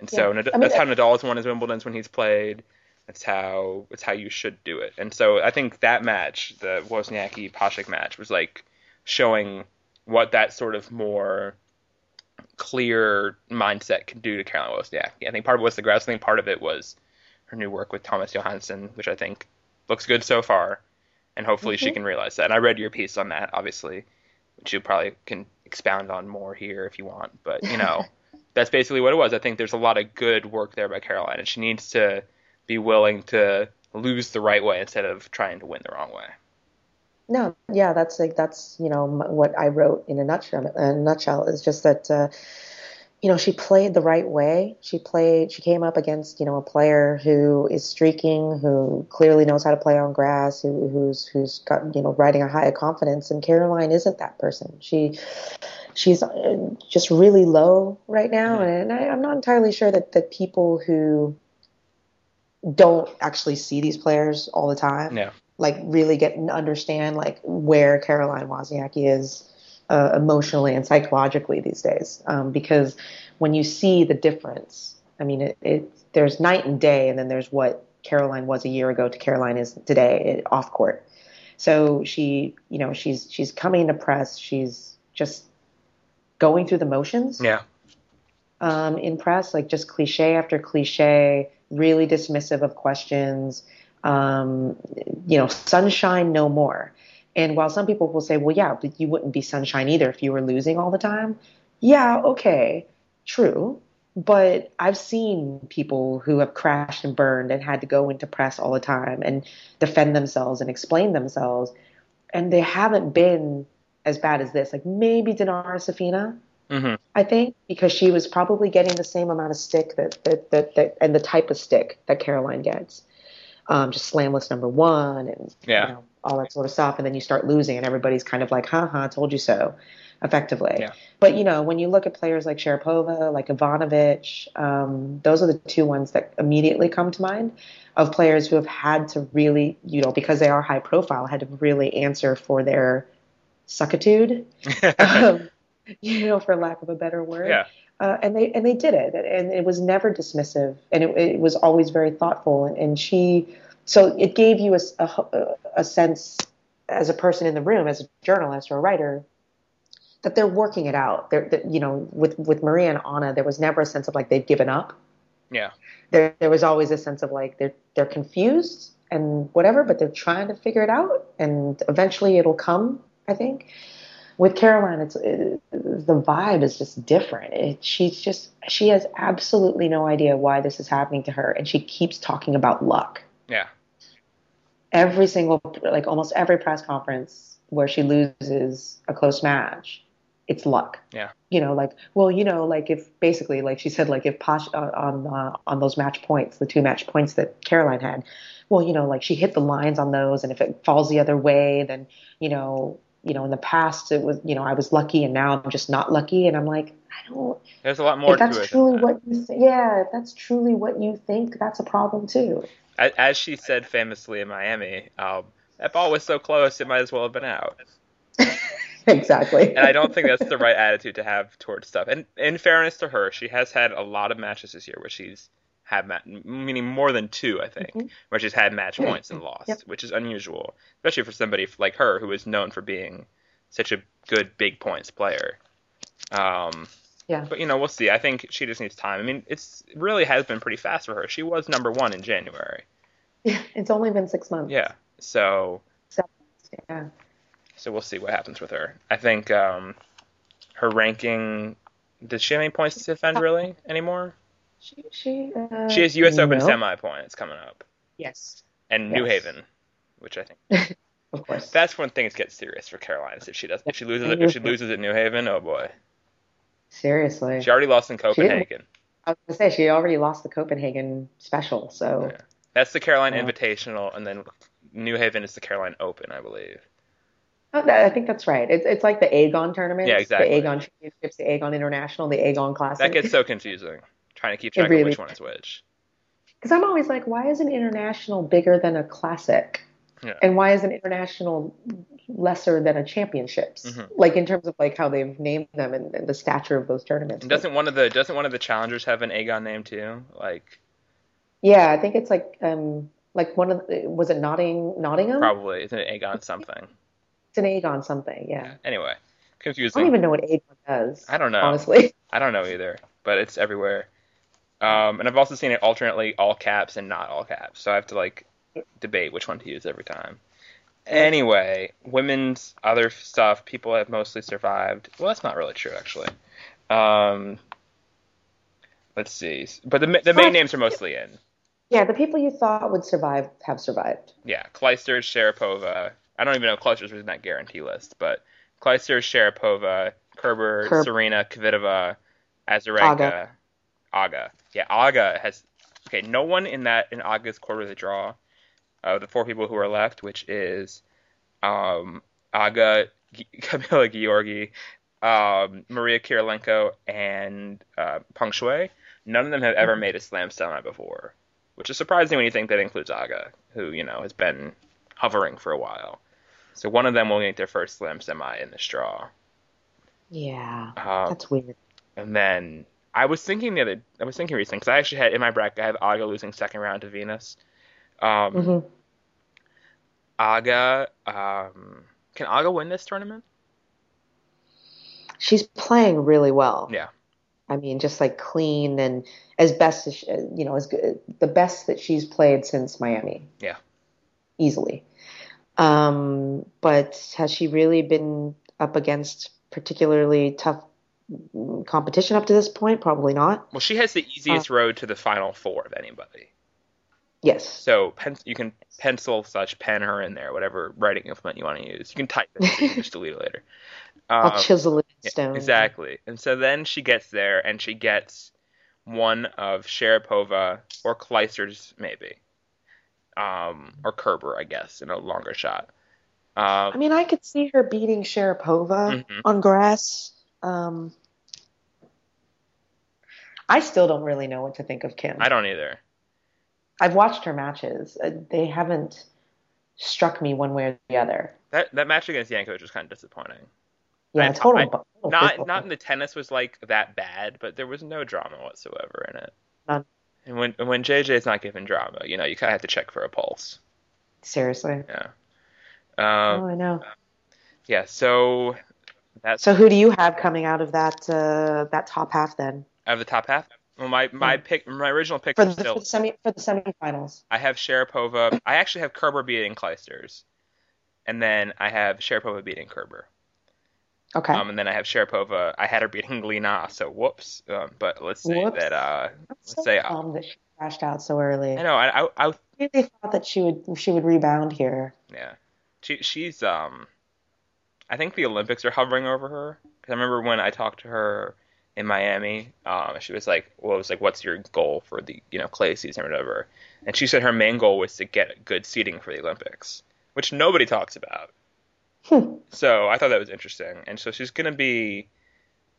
And so Yeah. I mean, that's how Nadal's won his Wimbledon's when he's played. That's how that's how you should do it. And so I think that match, the Wozniacki Paszek match, was like showing what that sort of more clear mindset can do to Caroline Wozniacki. I think part of it was the grass. I think part of it was her new work with Thomas Johansson, which I think looks good so far, and hopefully she Mhm. can realize that. And I read your piece on that, obviously, which you probably can expound on more here if you want. But you know, that's basically what it was. I think there's a lot of good work there by Caroline, and she needs to be willing to lose the right way instead of trying to win the wrong way. No, yeah, that's like that's you know what I wrote in a nutshell. In a nutshell is just that uh, you know she played the right way. She played. She came up against you know a player who is streaking, who clearly knows how to play on grass, who, who's who's got you know riding a high of confidence. And Caroline isn't that person. She she's uh, just really low right now, and I, I'm not entirely sure that the people who don't actually see these players all the time Yeah. like really get and understand like where Caroline Wozniacki is uh, emotionally and psychologically these days. Um, because when you see the difference, I mean, it, it there's night and day, and then there's what Caroline was a year ago to Caroline is today off court. So she, you know, she's she's coming to press. She's just going through the motions Yeah. um, in press, like just cliche after cliche, really dismissive of questions. Um, you know, sunshine no more. And while some people will say, well, yeah, but you wouldn't be sunshine either if you were losing all the time. Yeah, okay, true. But I've seen people who have crashed and burned and had to go into press all the time and defend themselves and explain themselves. And they haven't been as bad as this. Like maybe Dinara Safina, hmm I think, because she was probably getting the same amount of stick that that that, that and the type of stick that Caroline gets. Um, just slamless number one and Yeah. you know, all that sort of stuff, and then you start losing, and everybody's kind of like, "Ha ha, told you so," effectively. Yeah. But you know, when you look at players like Sharapova, like Ivanovic, um, those are the two ones that immediately come to mind of players who have had to really, you know, because they are high profile, had to really answer for their suckitude um, you know, for lack of a better word. Yeah. Uh, and they and they did it, and it was never dismissive, and it, it was always very thoughtful. And, and she, so it gave you a, a, a sense as a person in the room, as a journalist or a writer, that they're working it out. They're, that, you know, with with Maria and Anna, there was never a sense of like they've given up. Yeah. There there was always a sense of like they're they're confused and whatever, but they're trying to figure it out, and eventually it'll come. I think with Caroline, it's it, the vibe is just different. It, she's just she has absolutely no idea why this is happening to her, and she keeps talking about luck. Yeah. Every single, like almost every press conference where she loses a close match, it's luck. Yeah. You know, like well, you know, like if basically, like she said, like if Posh uh, on uh, on those match points, the two match points that Caroline had, well, you know, like she hit the lines on those, and if it falls the other way, then you know you know, in the past it was, you know, I was lucky and now I'm just not lucky. And I'm like, I don't. There's a lot more if that's to it. truly that. what you, th- yeah, if that's truly what you think, that's a problem too. As, as she said famously in Miami, um, that ball was so close, it might as well have been out. exactly. And I don't think that's the right attitude to have towards stuff. And in fairness to her, she has had a lot of matches this year where she's had ma- meaning more than two, I think, Mhm. where she's had match points and lost, Yep. which is unusual, especially for somebody like her who is known for being such a good big points player. Um, Yeah. but you know, we'll see. I think she just needs time. I mean, it's it really has been pretty fast for her. She was number one in January. Yeah, it's only been six months. Yeah. So Yeah. so we'll see what happens with her. I think um, her ranking. Does she have any points to defend really anymore? She she uh, She has U.S. Open no. semi points coming up, Yes, and New Haven, which I think of course. that's when things get serious for Carolina. If she does, if she loses, if she loses at New Haven, oh boy, Seriously, she already lost in Copenhagen. I was gonna say she already lost the Copenhagen special, so Yeah. That's the Carolina Yeah. Invitational, and then New Haven is the Carolina Open, I believe. Oh, that- I think that's right. It's it's like the Aegon tournament. Yeah, exactly. The Aegon Championships, the Aegon International, the Aegon Classic. That gets so confusing. Trying to keep track really of which one is which. Because I'm always like, why is an international bigger than a classic? Yeah. And why is an international lesser than a championships? Mhm. Like in terms of like how they've named them and, and the stature of those tournaments. And doesn't one of the doesn't one of the challengers have an Aegon name too? Like yeah, I think it's like um like one of the, was it Notting Nottingham? probably it's an Aegon something? It's an Aegon something. Yeah. Anyway, confusing. I don't even know what Aegon does. I don't know. honestly. I don't know either, but it's everywhere. Um, and I've also seen it alternately all caps and not all caps, so I have to like debate which one to use every time. Anyway, women's other stuff, people have mostly survived. Well, that's not really true actually. Um, let's see, but the the main names are mostly in. Yeah, the people you thought would survive have survived. Yeah, Clijsters, Sharapova. I don't even know if Clijsters was in that guarantee list, but Clijsters, Sharapova, Kerber, Kerb- Serena, Kvitova, Azarenka, Aga. Aga. Yeah, Aga has. Okay, no one in that in Aga's quarter of the draw. Uh, the four people who are left, which is um, Aga, G- Camila Giorgi, um, Maria Kirilenko, and uh, Peng Shuai. None of them have ever made a slam semi before, which is surprising when you think that includes Aga, who you know has been hovering for a while. So one of them will make their first slam semi in this draw. Yeah, Um, that's weird. and then I was thinking the other, I was thinking recently because I actually had in my bracket I have Aga losing second round to Venus. Um, hmm Aga, um, can Aga win this tournament? She's playing really well. Yeah. I mean, just like clean and as best as she, you know, as good, the best that she's played since Miami. Yeah. Easily. Um, but has she really been up against particularly tough competition up to this point? Probably not. Well, she has the easiest road to the final four of anybody. Yes. So pen, you can pencil such pen her in there, whatever writing implement you want to use. You can type it, so you can just delete it later. I'll Um, chisel it in Yeah, stone. Exactly. And so then she gets there and she gets one of Sharapova or Clijsters maybe. Um, or Kerber, I guess, in a longer shot. I Um, mean, I could see her beating Sharapova Mhm. on grass. Um, I still don't really know what to think of Kim. I don't either. I've watched her matches. Uh, They haven't struck me one way or the other. That that match against Jankovic was kind of disappointing. Yeah, I- total. I- total not not in the tennis was like that bad, but there was no drama whatsoever in it. None. And when when JJ's not giving drama, you know, you kind of have to check for a pulse. Seriously. Yeah. oh, Um, I know. yeah. So that's So who do you have coming out of that uh, that top half then out of the top half. Well, my my pick, my original pick for the, still. for the semi for the semifinals? I have Sharapova. I actually have Kerber beating Clijsters, and then I have Sharapova beating Kerber. Okay. Um, and then I have Sharapova. I had her beating Li Na, so whoops. Um, but let's say Whoops. that. Uh, I'm let's so say. bummed that she crashed out so early. I know. I, I, I really thought that she would she would rebound here. Yeah, she she's um, I think the Olympics are hovering over her. Because I remember when I talked to her in Miami, um, she was like, "Well, it was like, what's your goal for the you know clay season or whatever?" And she said her main goal was to get good seating for the Olympics, which nobody talks about. Hmm. So I thought that was interesting, and so she's gonna be.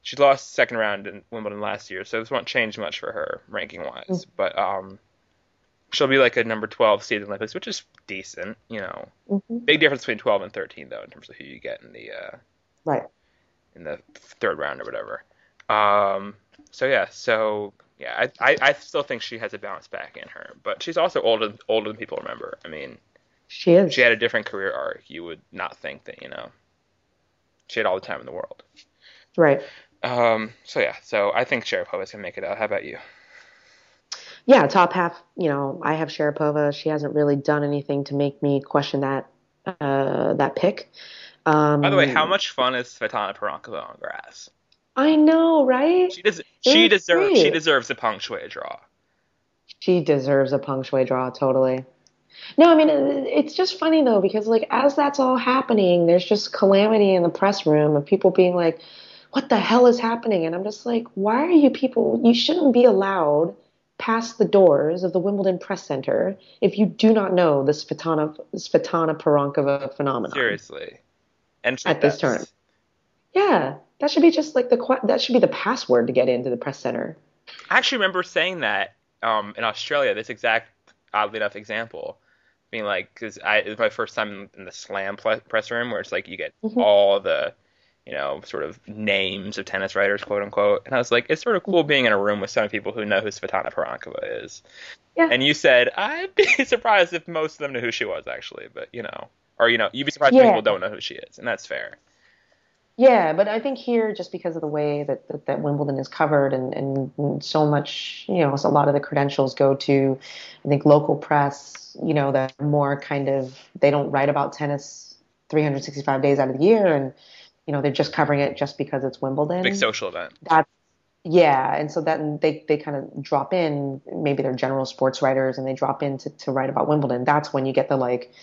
She lost second round in Wimbledon last year, so this won't change much for her ranking wise. But um, she'll be like a number twelve seed in the Olympics, which is decent, you know. Mhm. Big difference between 12 and 13, though, in terms of who you get in the uh, Right. in the third round or whatever. Um, so yeah, so yeah, I, I I still think she has a bounce back in her, but she's also older older than people remember. I mean, She is. she had a different career arc. You would not think that you know she had all the time in the world. Right. Um, so yeah, so I think Sharapova's gonna make it out. How about you? Yeah, top half, you know, I have Sharapova. She hasn't really done anything to make me question that uh, that pick. Um, By the way, how much fun is Svetlana Pironkova on grass? I know, right? She does. She deserves. great. She deserves a punctuate draw. She deserves a peng shui draw, totally. No, I mean, it's just funny though, because like as that's all happening, there's just calamity in the press room of people being like, what the hell is happening? And I'm just like, why are you people, you shouldn't be allowed past the doors of the Wimbledon Press Center if you do not know the Svetlana, Svetlana Pironkova phenomenon. Seriously. And At this tournament. Yeah, that should be just like the, that should be the password to get into the press center. I actually remember saying that um, in Australia. This exact oddly enough example, being like, because it was my first time in the Slam press room, where it's like you get Mhm. all the, you know, sort of names of tennis writers, quote unquote. And I was like, it's sort of cool being in a room with some people who know who Svetlana Pironkova is. Yeah. And you said I'd be surprised if most of them knew who she was actually, but you know, or you know, you'd be surprised if people don't know who she is, and that's fair. Yeah, but I think here, just because of the way that, that, that Wimbledon is covered and, and so much, you know, so a lot of the credentials go to, I think, local press, you know, that more kind of, they don't write about tennis 365 days out of the year and, you know, they're just covering it just because it's Wimbledon. Big social event. That's, yeah, and so then they, they kind of drop in, maybe they're general sports writers and they drop in to, to write about Wimbledon. That's when you get the like,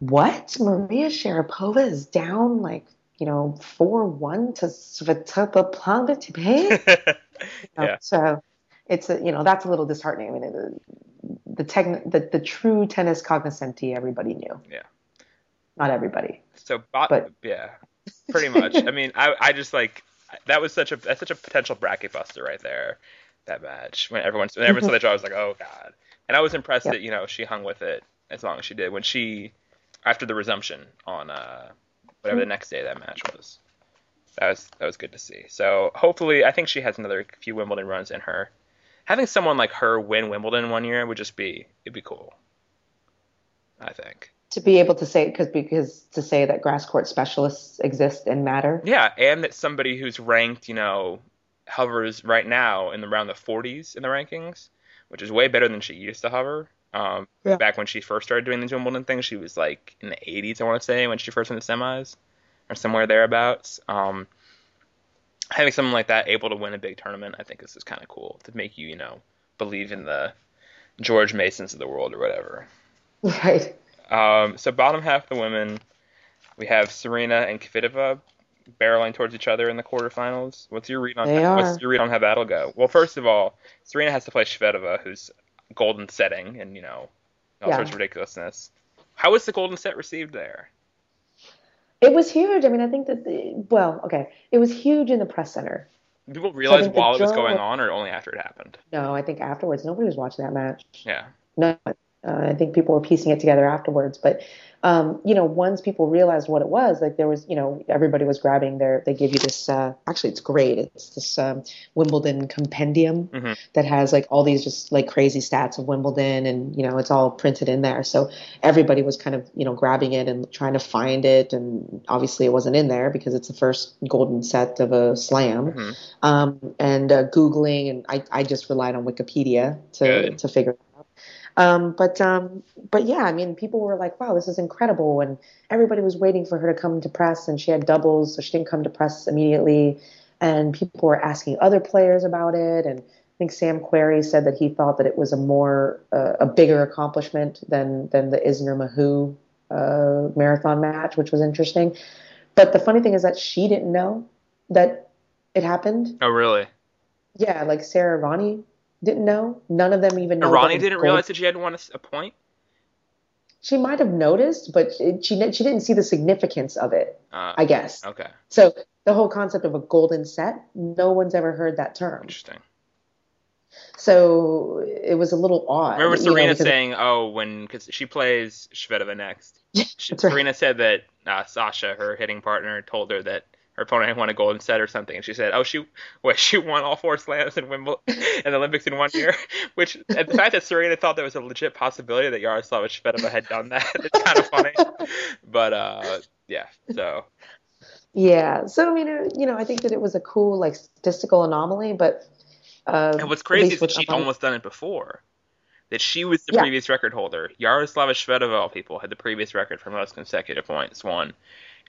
what? Maria Sharapova is down like, you know, 4 1 to Sveta Plavitipay? yeah. So it's, a, you know, that's a little disheartening. I mean, the, the, techn- the, the true tennis cognoscenti, everybody knew. Yeah. Not everybody. So, but, But- yeah, pretty much. I mean, I I just like that was such a that's such a potential bracket buster right there. That match when everyone when everyone saw the draw, I was like, oh god. And I was impressed Yep. that you know she hung with it as long as she did when she after the resumption on uh whatever the next day that match was. That was that was good to see. So hopefully, I think she has another few Wimbledon runs in her. Having someone like her win Wimbledon one year would just be it'd be cool. I think. To be able to say, because because to say that grass court specialists exist and matter. Yeah, and that somebody who's ranked, you know, hovers right now in around the 40s in the rankings, which is way better than she used to hover. Um, Yeah. Back when she first started doing these Wimbledon things, she was like in the 80s, I want to say, when she first went to semis, or somewhere thereabouts. Um, having someone like that able to win a big tournament, I think this is kind of cool to make you, you know, believe in the George Masons of the world or whatever. Right. Um, so bottom half the women, we have Serena and Kvitova barreling towards each other in the quarterfinals. What's your read on They what's are. your read on how that'll go? Well, first of all, Serena has to play Shvedova, who's golden setting and you know all Yeah. sorts of ridiculousness. How was the golden set received there? It was huge. I mean, I think that the, well, okay, it was huge in the press center. Did people realize think the while it was going on, or only after it happened? No, I think afterwards nobody was watching that match. Yeah. No, Uh, I think people were piecing it together afterwards, but um, you know, once people realized what it was, like there was, you know, everybody was grabbing their. They give you this. Uh, actually, it's great. It's this um, Wimbledon compendium Mhm. that has like all these just like crazy stats of Wimbledon, and you know, it's all printed in there. So everybody was kind of you know grabbing it and trying to find it, and obviously it wasn't in there because it's the first golden set of a slam. Mhm. Um, and uh, googling, and I, I just relied on Wikipedia to Good. to figure it out. Um, but um, but yeah, I mean, people were like, "Wow, this is incredible!" And everybody was waiting for her to come to press, and she had doubles, so she didn't come to press immediately. And people were asking other players about it, and I think Sam Querrey said that he thought that it was a more uh, a bigger accomplishment than than the Isner Mahut uh, marathon match, which was interesting. But the funny thing is that she didn't know that it happened. Oh, really? Yeah, like Sara Errani didn't know. None of them even know. Ronnie didn't gold. realize that she had won a point. She might have noticed, but it, she she didn't see the significance of it. Uh, I guess. okay, So the whole concept of a golden set, no one's ever heard that term. interesting. So it was a little odd. Remember you know, Serena saying, "Oh, when because she plays Shvedova next." Yeah, She, right. Serena said that uh, Sasha, her hitting partner, told her that her opponent had won a golden set or something, and she said, "Oh, she wait, she won all four slams in Wimbledon and the Olympics in one year." Which and the fact that Serena thought there was a legit possibility that Yaroslav Shvedova had done that, it's kind of funny. But uh, yeah, so Yeah. So I mean, it, you know, I think that it was a cool like statistical anomaly, but. Uh, and what's at crazy is that she'd almost done it before. That she was the Yeah. previous record holder. Yaroslava Shvedova, all people, had the previous record for most consecutive points won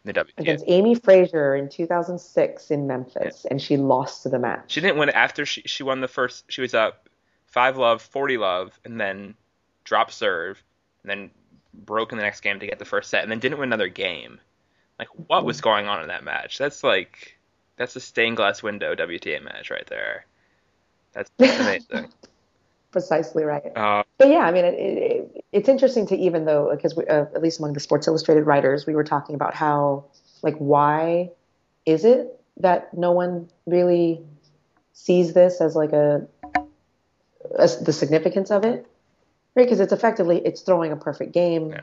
the WTA. against Amy Frazier in 2006 in Memphis, and she lost to the match. She didn't win after she she won the first. She was up five love, forty love, and then dropped serve, and then broke in the next game to get the first set, and then didn't win another game. Like what was mm-hmm. going on in that match? That's like that's a stained glass window WTA match right there. That's amazing. Precisely right. Uh, But yeah, I mean, it, it, it's interesting to even though because we, uh, at least among the Sports Illustrated writers, we were talking about how like why is it that no one really sees this as like a, as the significance of it, right? Because it's effectively it's throwing a perfect game. Yeah.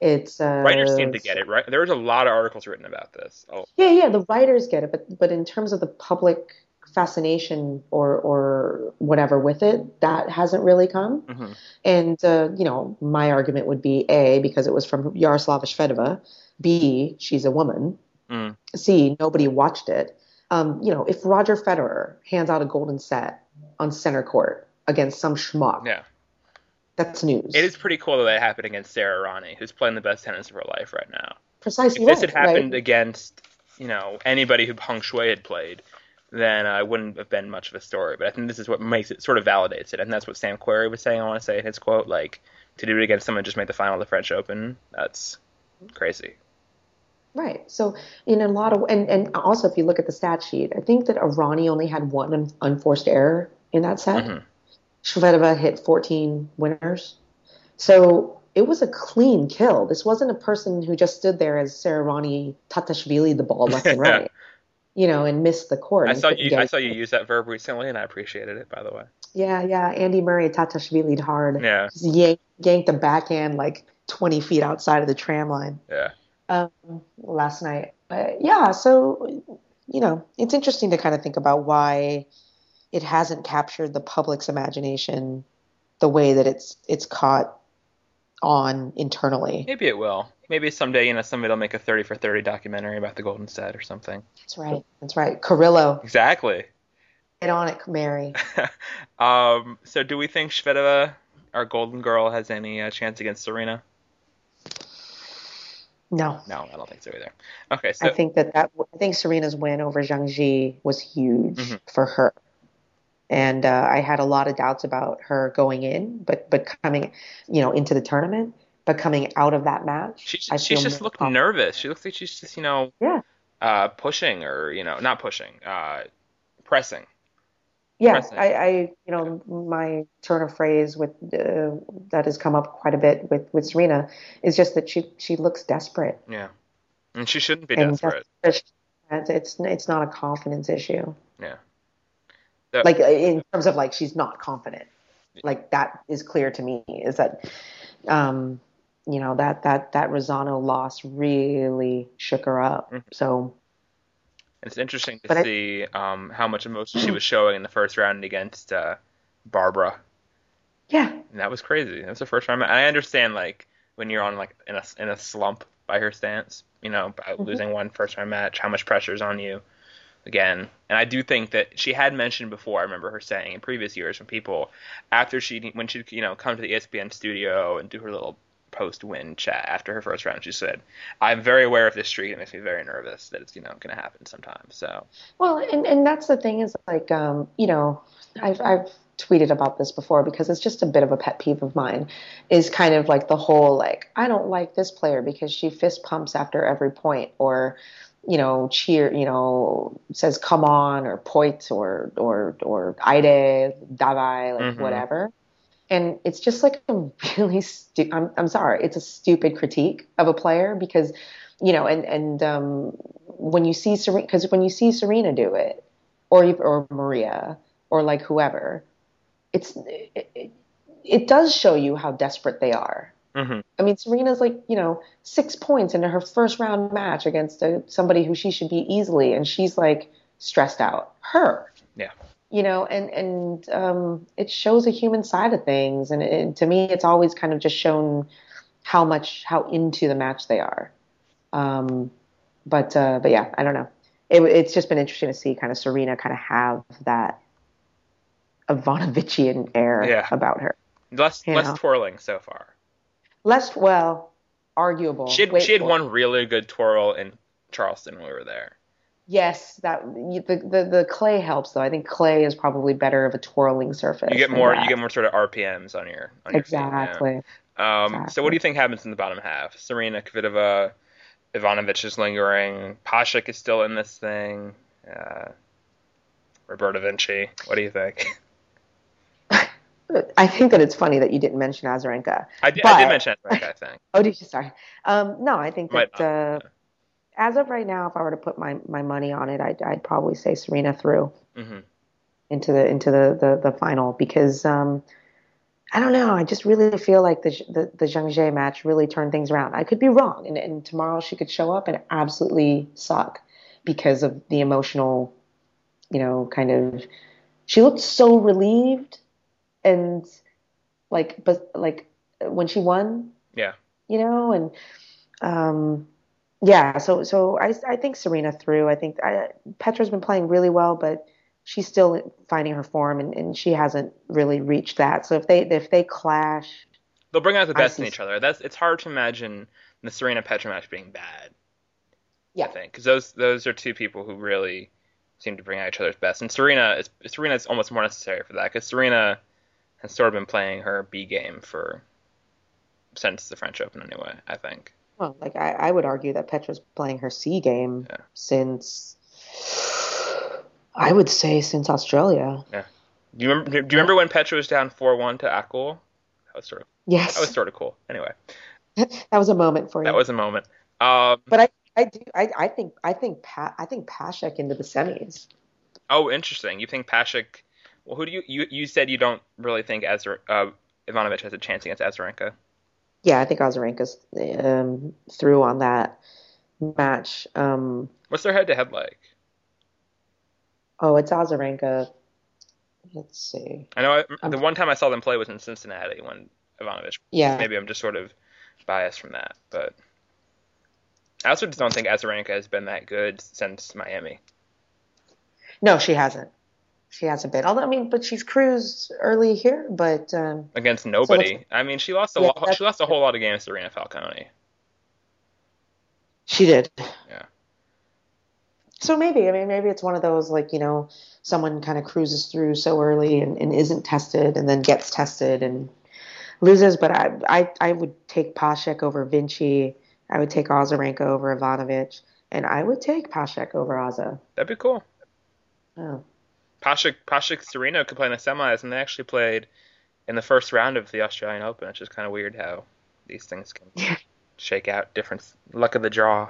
It's uh, writers seem to get it right. There's a lot of articles written about this. Oh, Yeah, yeah, the writers get it, but but in terms of the public fascination or or whatever with it, that hasn't really come. mhm. And uh, you know, my argument would be a because it was from Yaroslava Shvedova. B, she's a woman. Mm. C, nobody watched it. Um, you know, if Roger Federer hands out a golden set on center court against some schmuck, yeah. that's news. It is pretty cool that that happened against Sara Errani, who's playing the best tennis of her life right now. precisely if this right, had happened right? against you know anybody who Peng Shuai had played, then uh, it wouldn't have been much of a story. But I think this is what makes it sort of validates it, and that's what Sam Querrey was saying. I want to say in his quote, like to do it against someone who just made the final of the French Open. That's crazy. Right. So in a lot of and and also if you look at the stat sheet, I think that Errani only had one un- unforced error in that set. Shvedova hit 14 winners. So it was a clean kill. This wasn't a person who just stood there as Sara Errani Tatishvili the ball left and right, you know, and missed the court. I saw you. I it. saw you use that verb recently, and I appreciated it. By the way. Yeah, yeah. Andy Murray Tatishvili'd hard. Yeah. Just yanked, yanked the backhand like 20 feet outside of the tram line. Yeah. um, last night. Uh, yeah, so you know, it's interesting to kind of think about why it hasn't captured the public's imagination the way that it's it's caught on internally. Maybe it will. Maybe someday, you know, somebody will make a thirty for thirty documentary about the Golden Set or something. That's right. That's right. Carillo, Exactly. get on it, Mary. um. So, do we think Shvedova, our Golden Girl, has any uh, chance against Serena? No. No, I don't think so either. Okay, so I think that that I think Serena's win over Zheng Jie was huge Mhm. for her, and uh, I had a lot of doubts about her going in, but but coming, you know, into the tournament, but coming out of that match, she, I she's just looked confident. nervous. She looks like she's just, you know, Yeah, uh, pushing or you know, not pushing, uh, pressing. yeah. Impressive. I, I, you know, my turn of phrase with uh, that has come up quite a bit with with Serena is just that she she looks desperate, Yeah, and she shouldn't be and desperate. it's it's it's not a confidence issue. Yeah. Like in terms of like she's not confident like that is clear to me is that um, you know that that that Razzano loss really shook her up. Mhm. So It's interesting to But I- see um, how much emotion she was showing in the first round against uh, Barbara. yeah, And that was crazy. That was the first time. I understand like when you're on like in a in a slump by her stance, you know, Mhm. losing one first round match, how much pressure's on you again. And I do think that she had mentioned before. I remember her saying in previous years when people after she when she you know come to the ESPN studio and do her little post win chat after her first round, she said, "I'm very aware of this streak. It makes me very nervous that it's you know going to happen sometime." So Well, and, and that's the thing is like, um, you know, I've, I've tweeted about this before because it's just a bit of a pet peeve of mine is kind of like the whole, like, I don't like this player because she fist pumps after every point or, you know, cheer, you know, says come on or point or, or, or aide, davai, like Mhm. whatever. And it's just like a really, stu- I'm, I'm sorry, it's a stupid critique of a player because, you know, and, and, um, when you see Serena, because when you see Serena do it, or or Maria, or like whoever, it's it, it, it does show you how desperate they are. hmm I mean, Serena's like you know six points into her first round match against a, somebody who she should beat easily, and she's like stressed out. Her, Yeah. You know, and and um, it shows a human side of things, and it, to me, it's always kind of just shown how much how into the match they are. Um, but uh, but yeah, I don't know. It, it's just been interesting to see kind of Serena kind of have that Ivanovichian air Yeah. about her. less Yeah. less twirling so far. Less well, arguable. She had she had one really good twirl in Charleston when we were there. Yes, that the, the the clay helps though. I think clay is probably better of a twirling surface. You get more you get more sort of RPMs on your on your feet, yeah. exactly. Um, So what do you think happens in the bottom half? Serena Kvitova, Ivanovic is lingering. Paszek is still in this thing. Uh, Roberta Vinci. What do you think? I think that it's funny that you didn't mention Azarenka. I did, I did mention Azarenka, I think. Oh, did you? Sorry. Um, no, I think that uh, as of right now, if I were to put my, my money on it, I'd, I'd probably say Serena through hmm into the into the the, the final because um, I don't know. I just really feel like the the the Zheng Jie match really turned things around. I could be wrong, and, and tomorrow she could show up and absolutely suck because of the emotional, you know, kind of. She looked so relieved, and like, but like when she won, Yeah. you know, and um, yeah. So so I I think Serena through. I think I, Petra's been playing really well, but she's still finding her form, and, and she hasn't really reached that. So if they if they clash, They'll bring out the best in each other. That's it's hard to imagine the Serena Petra match being bad. Yeah. I think because those those are two people who really seem to bring out each other's best. And Serena is Serena is almost more necessary for that because Serena has sort of been playing her B game for since the French Open anyway. I think. Well, like I, I would argue that Petra's playing her C game Yeah. since I would say since Australia. Yeah. Do you remember? Do you remember when Petra was down four one to Akul? That was sort of Yes, that was sort of cool. Anyway, that was a moment for you. that was a moment. Um, But I, I do, I, I think, I think, pa- I think Paszek into the semis. oh, interesting. You think Paszek? Well, who do you you you said you don't really think Azar, uh, Ivanovic has a chance against Azarenka? Yeah, I think Azarenka's um, through on that match. Um, What's their head to head like? oh, it's Azarenka. Let's see. I know I, Um, the one time I saw them play was in Cincinnati when Ivanovic. Yeah, Maybe I'm just sort of biased from that, but I also just don't think Azarenka has been that good since Miami. no, she hasn't. She hasn't been. Although I mean, but she's cruised early here. But um, Against nobody. I mean, she lost a Yeah, lot. She lost a whole lot of games to Serena Falcone. she did. Yeah. So maybe, I mean, maybe it's one of those like you know, someone kind of cruises through so early and, and isn't tested, and then gets tested and loses. But I, I, I would take Paszek over Vinci. I would take Azarenka over Ivanovic, and I would take Paszek over Aza. That'd be cool. Oh. Paszek, Paszek Serena could play in the semis, and they actually played in the first round of the Australian Open, which is kind of weird how these things can Yeah. shake out. Different luck of the draw.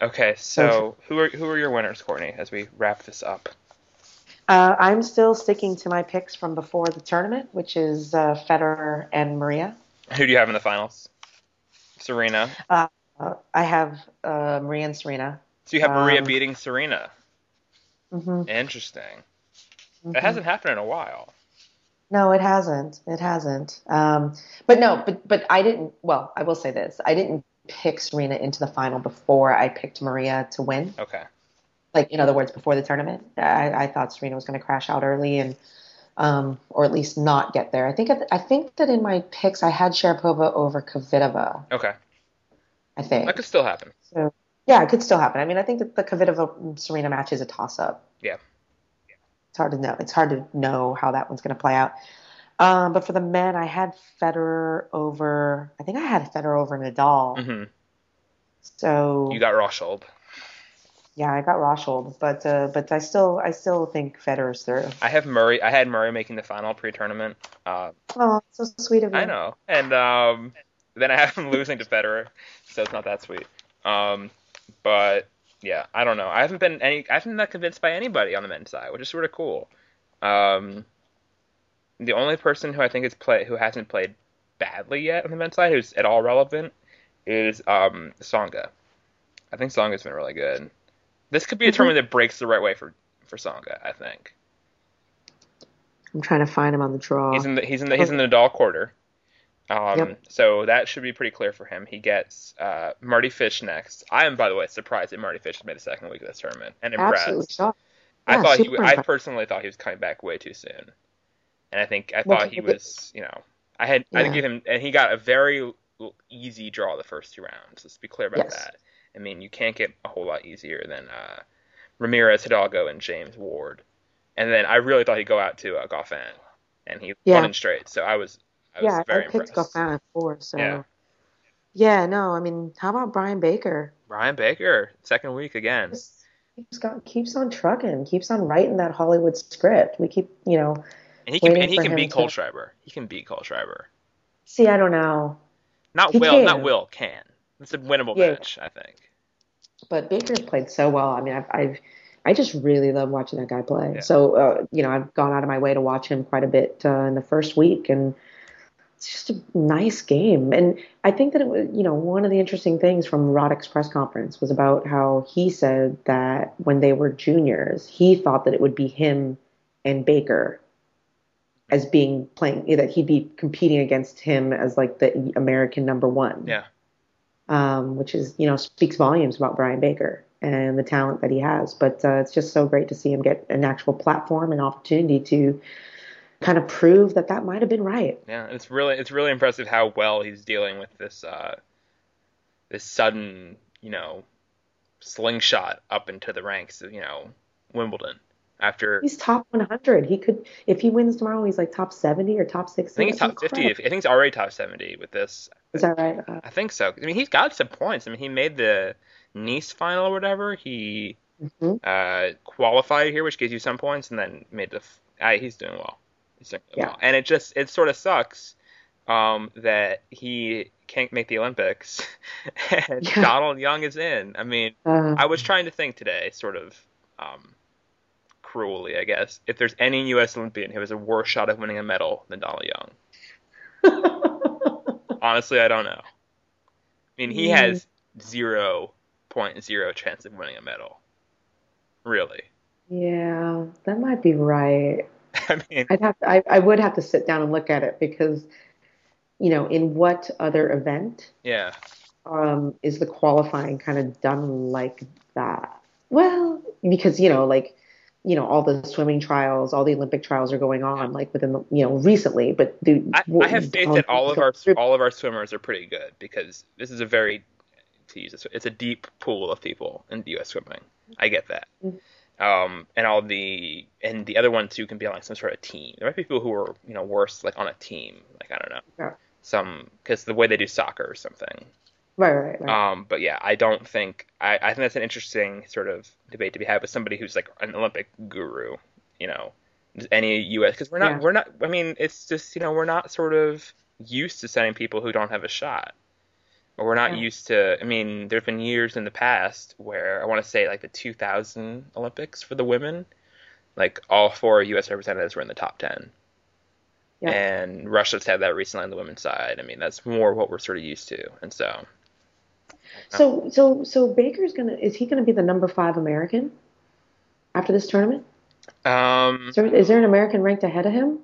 Okay, so who are who are your winners, Courtney? As we wrap this up, Uh, I'm still sticking to my picks from before the tournament, which is uh, Federer and Maria. Who do you have in the finals? Serena. Uh, I have uh, Maria and Serena. So you have Maria Um, beating Serena. Hmm Interesting. It hasn't happened in a while. No, it hasn't. It hasn't. Um, but no, but but I didn't. Well, I will say this: I didn't pick Serena into the final before I picked Maria to win. Okay. Like in other words, before the tournament, I, I thought Serena was going to crash out early and, um, or at least not get there. I think I think that in my picks I had Sharapova over Kvitova. Okay. I think. That could still happen. So yeah, it could still happen. I mean, I think that the Kvitova Serena match is a toss up. Yeah. It's hard to know. It's hard to know how that one's going to play out. Um, but for the men, I had Federer over. I think I had Federer over Nadal. hmm So You got Rosol. yeah, I got Rosol, but uh, but I still I still think Federer's through. I have Murray. I had Murray making the final pre-tournament. Uh, Oh, so sweet of you. I know. And um, then I have him losing to Federer, so it's not that sweet. Um, but yeah, I don't know. I haven't been any. I haven't been convinced by anybody on the men's side, which is sort of cool. Um, the only person who I think has play who hasn't played badly yet on the men's side, who's at all relevant, is um Tsonga. I think Tsonga's been really good. This could be a tournament that breaks the right way for for Tsonga. I think I'm trying to find him on the draw. he's in the he's in the he's in the Nadal quarter. Um, Yep. So that should be pretty clear for him. He gets uh, Mardy Fish next. I am, by the way, surprised that Mardy Fish has made the second week of this tournament and impressed. Absolutely shocked. I Yeah, thought he, super I personally thought he was coming back way too soon, and I think I thought he was, you know, I had I Yeah. had give him, and he got a very easy draw the first two rounds. Let's be clear about Yes. that. I mean, you can't get a whole lot easier than uh, Ramirez, Hidalgo, and James Ward, and then I really thought he'd go out to uh, Goffin, and he Yeah. won in straight. So I was, I was yeah, very I picked impressed. Goffin at four. So Yeah. yeah, no, I mean, how about Brian Baker? Brian Baker, second week again. Just keeps got, keeps on trucking, keeps on writing that Hollywood script. We keep, you know, And he can and he can him beat to- Cole Schreiber. He can beat Kohlschreiber. see, I don't know, Not He Will, not. Will can. It's a winnable Yeah. match, I think. but Baker's played so well. I mean, I've, I've I just really love watching that guy play. Yeah. So, uh, you know, I've gone out of my way to watch him quite a bit uh, in the first week, and it's just a nice game. And I think that it was, you know, one of the interesting things from Roddick's press conference was about how he said that when they were juniors, he thought that it would be him and Baker as being playing that he'd be competing against him as like the American number one Yeah. um, which is you know speaks volumes about Brian Baker and the talent that he has. But uh, it's just so great to see him get an actual platform and opportunity to kind of prove that that might have been right. Yeah, it's really it's really impressive how well he's dealing with this uh this sudden, you know, slingshot up into the ranks of, you know, Wimbledon after He's top 100. He could, if he wins tomorrow, he's like top 70 or top 60. I think he's top 50. incredible. I think he's already top 70 with this. Is that right? Uh, I think so. I mean, he's got some points. I mean, he made the Nice final or whatever. He mhm. uh, qualified here, which gives you some points, and then made the. F- uh, he's doing well. He's doing really Yeah. and it just it sort of sucks um, that he can't make the Olympics, and Yeah. Donald Young is in. I mean, Uh, I was trying to think today, sort of um, cruelly, I guess, if there's any U.S. Olympian who has a worse shot of winning a medal than Donald Young. Honestly, I don't know. I mean, he Mm. has zero point zero chance of winning a medal. Really. yeah, that might be right. I mean, I'd have to, I, I would have to sit down and look at it because, you know, in what other event yeah. um, is the qualifying kind of done like that? Well, because you know, like you know, all the swimming trials, all the Olympic trials are going on, like within the you know recently. But the I, I have faith that all of our all of our swimmers are pretty good because this is a very to use this, it's a deep pool of people in U.S. swimming. I get that. Um, and all the and the other ones too can be on like some sort of team. There might be people who are you know worse like on a team. Like I don't know Yeah. some because the way they do soccer or something. right, right, right. Um, but yeah, I don't think I, I think that's an interesting sort of debate to be had with somebody who's like an Olympic guru. You know, any U.S. because we're not Yeah. we're not. I mean, it's just you know we're not sort of used to sending people who don't have a shot, or we're not Yeah. used to. I mean, there've been years in the past where I want to say like the 2000 Olympics for the women. Like all four U.S. representatives were in the top ten. Yeah. And Russia's had that recently on the women's side. I mean, that's more what we're sort of used to. And so, So so so Baker's gonna is he gonna be the number five American after this tournament? um, Is there, is there an American ranked ahead of him?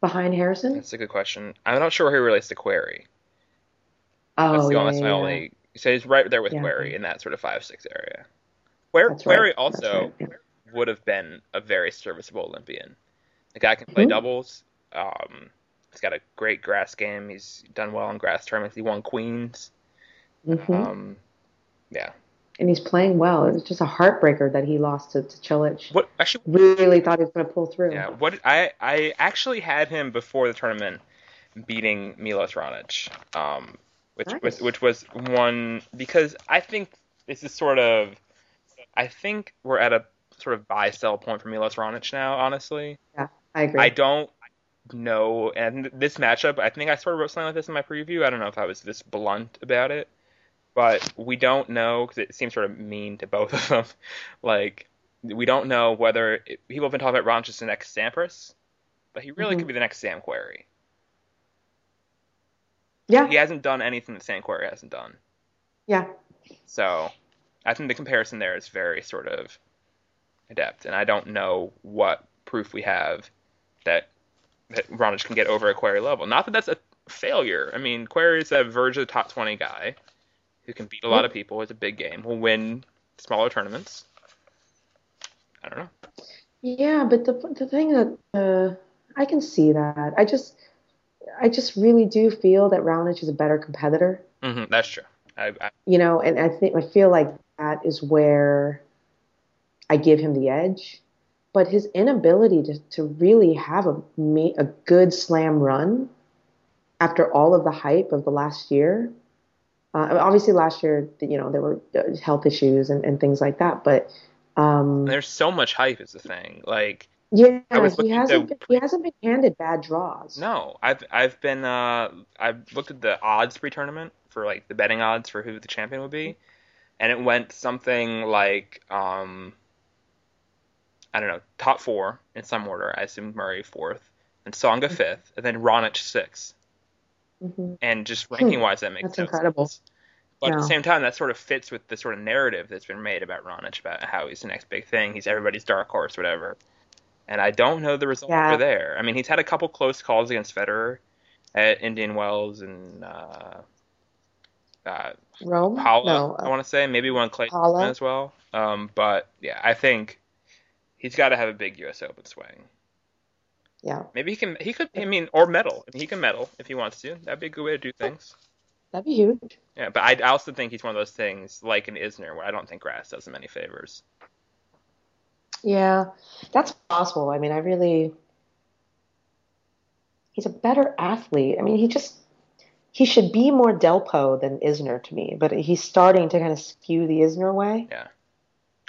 Behind Harrison? that's a good question. I'm not sure where he relates to Querrey. Oh, That's, the, yeah, that's my yeah, only. So he's right there with Yeah. Querrey in that sort of five six area. Where That's right. Also right, yeah. would have been a very serviceable Olympian. The guy can play Mhm. doubles. Um, he's got a great grass game. He's done well in grass tournaments. He won Queens. Mhm. Um, yeah. and he's playing well. It was just a heartbreaker that he lost to, to Cilic. What actually? Really thought he was going to pull through. Yeah. What I I actually had him before the tournament beating Milos Raonic, um, which was which was one because I think this is sort of I think we're at a sort of buy sell point for Milos Raonic now. Honestly, yeah, I agree. I don't know, and this matchup I think I sort of wrote something like this in my preview. I don't know if I was this blunt about it, but we don't know because it seems sort of mean to both of them. like we don't know whether people have been talking about Raonic as the next Sampras, but he really Mhm. could be the next Sam Querrey. Yeah, He hasn't done anything that Sam Querrey hasn't done. yeah. So I think the comparison there is very sort of adept, and I don't know what proof we have that that Raonic can get over a Querrey level. Not that that's a failure. I mean, Querrey is a verge of the top 20 guy who can beat a lot of people. It's a big game. Will win smaller tournaments. I don't know. Yeah, but the the thing that uh, I can see that I just I just really do feel that Raonic is a better competitor. hmm that's true. I, I, You know, and I think I feel like that is where I give him the edge. But his inability to, to really have a a good slam run after all of the hype of the last year. Uh, obviously, last year, you know, there were uh, health issues and, and things like that. But um, there's so much hype is the thing. Like, yeah, he hasn't been, he hasn't been handed bad draws. No, I've I've been uh I've looked at the odds pre-tournament for like the betting odds for who the champion would be, and it went something like um I don't know top four in some order. I assume Murray fourth, and Tsonga fifth, and then Raonic sixth. hmm And just ranking wise, that makes sense. That's no incredible. sense. But at the same time, that sort of fits with the sort of narrative that's been made about Raonic, about how he's the next big thing. He's everybody's dark horse, whatever. And I don't know the results Yeah. are there. I mean, he's had a couple close calls against Federer at Indian Wells and uh, uh, Rome? Paula, No, I uh, want to say maybe one Clay Paula. as well. Um, but yeah, I think he's got to have a big U.S. Open swing. yeah, Maybe he can. He could. I mean, or medal. I he can medal if he wants to. That'd be a good way to do things. that'd be huge. Yeah, but I, I also think he's one of those things like an Isner where I don't think grass does him any favors. Yeah, that's possible. I mean, I really, he's a better athlete. I mean, he just, he should be more Delpo than Isner to me, but he's starting to kind of skew the Isner way. Yeah.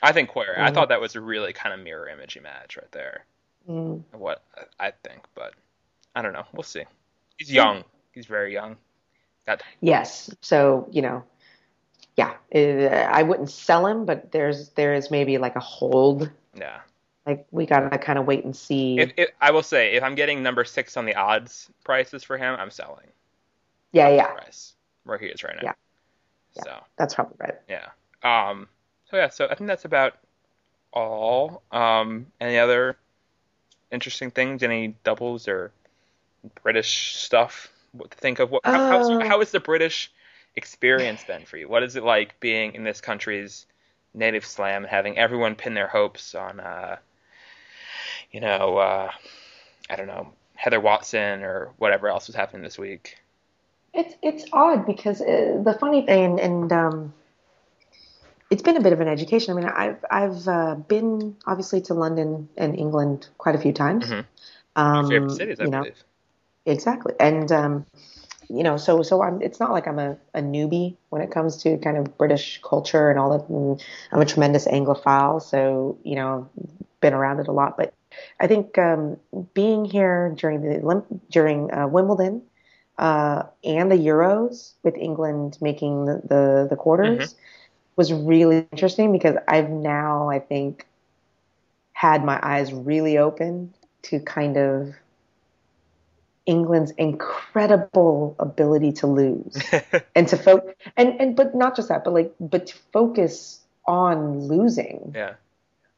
I think Querrey. I Mhm. thought that was a really kind of mirror imagey match right there. Mm. What I think, but I don't know. We'll see. He's young. He's very young. Yes. So, you know, yeah, it, I wouldn't sell him, but there's, there is maybe like a hold. Yeah. Like we gotta kind of wait and see. If, if I will say, if I'm getting number six on the odds prices for him, I'm selling yeah, yeah, price where he is right now. Yeah. Yeah. So that's probably right. yeah. Um. So yeah. So I think that's about all. Um. Any other interesting things? Any doubles or British stuff? What to think of? What? How, Uh. how has the British experience been for you? What is it like being in this country's native slam and having everyone pin their hopes on, uh, you know, uh, I don't know, Heather Watson or whatever else was happening this week? It's it's odd because uh, the funny thing, and um, it's been a bit of an education. I mean, I've I've uh, been obviously to London and England quite a few times. Mhm. Um, Favorite cities, I you know, believe. exactly, and um, you know, so so I'm. It's not like I'm a, a newbie when it comes to kind of British culture and all that. And I'm a tremendous Anglophile, so you know, been around it a lot. But I think um, being here during the during uh, Wimbledon uh, and the Euros with England making the the, the quarters was really interesting because I've now I think had my eyes really open to kind of England's incredible ability to lose and to focus and and but not just that, but like but to focus on losing. yeah.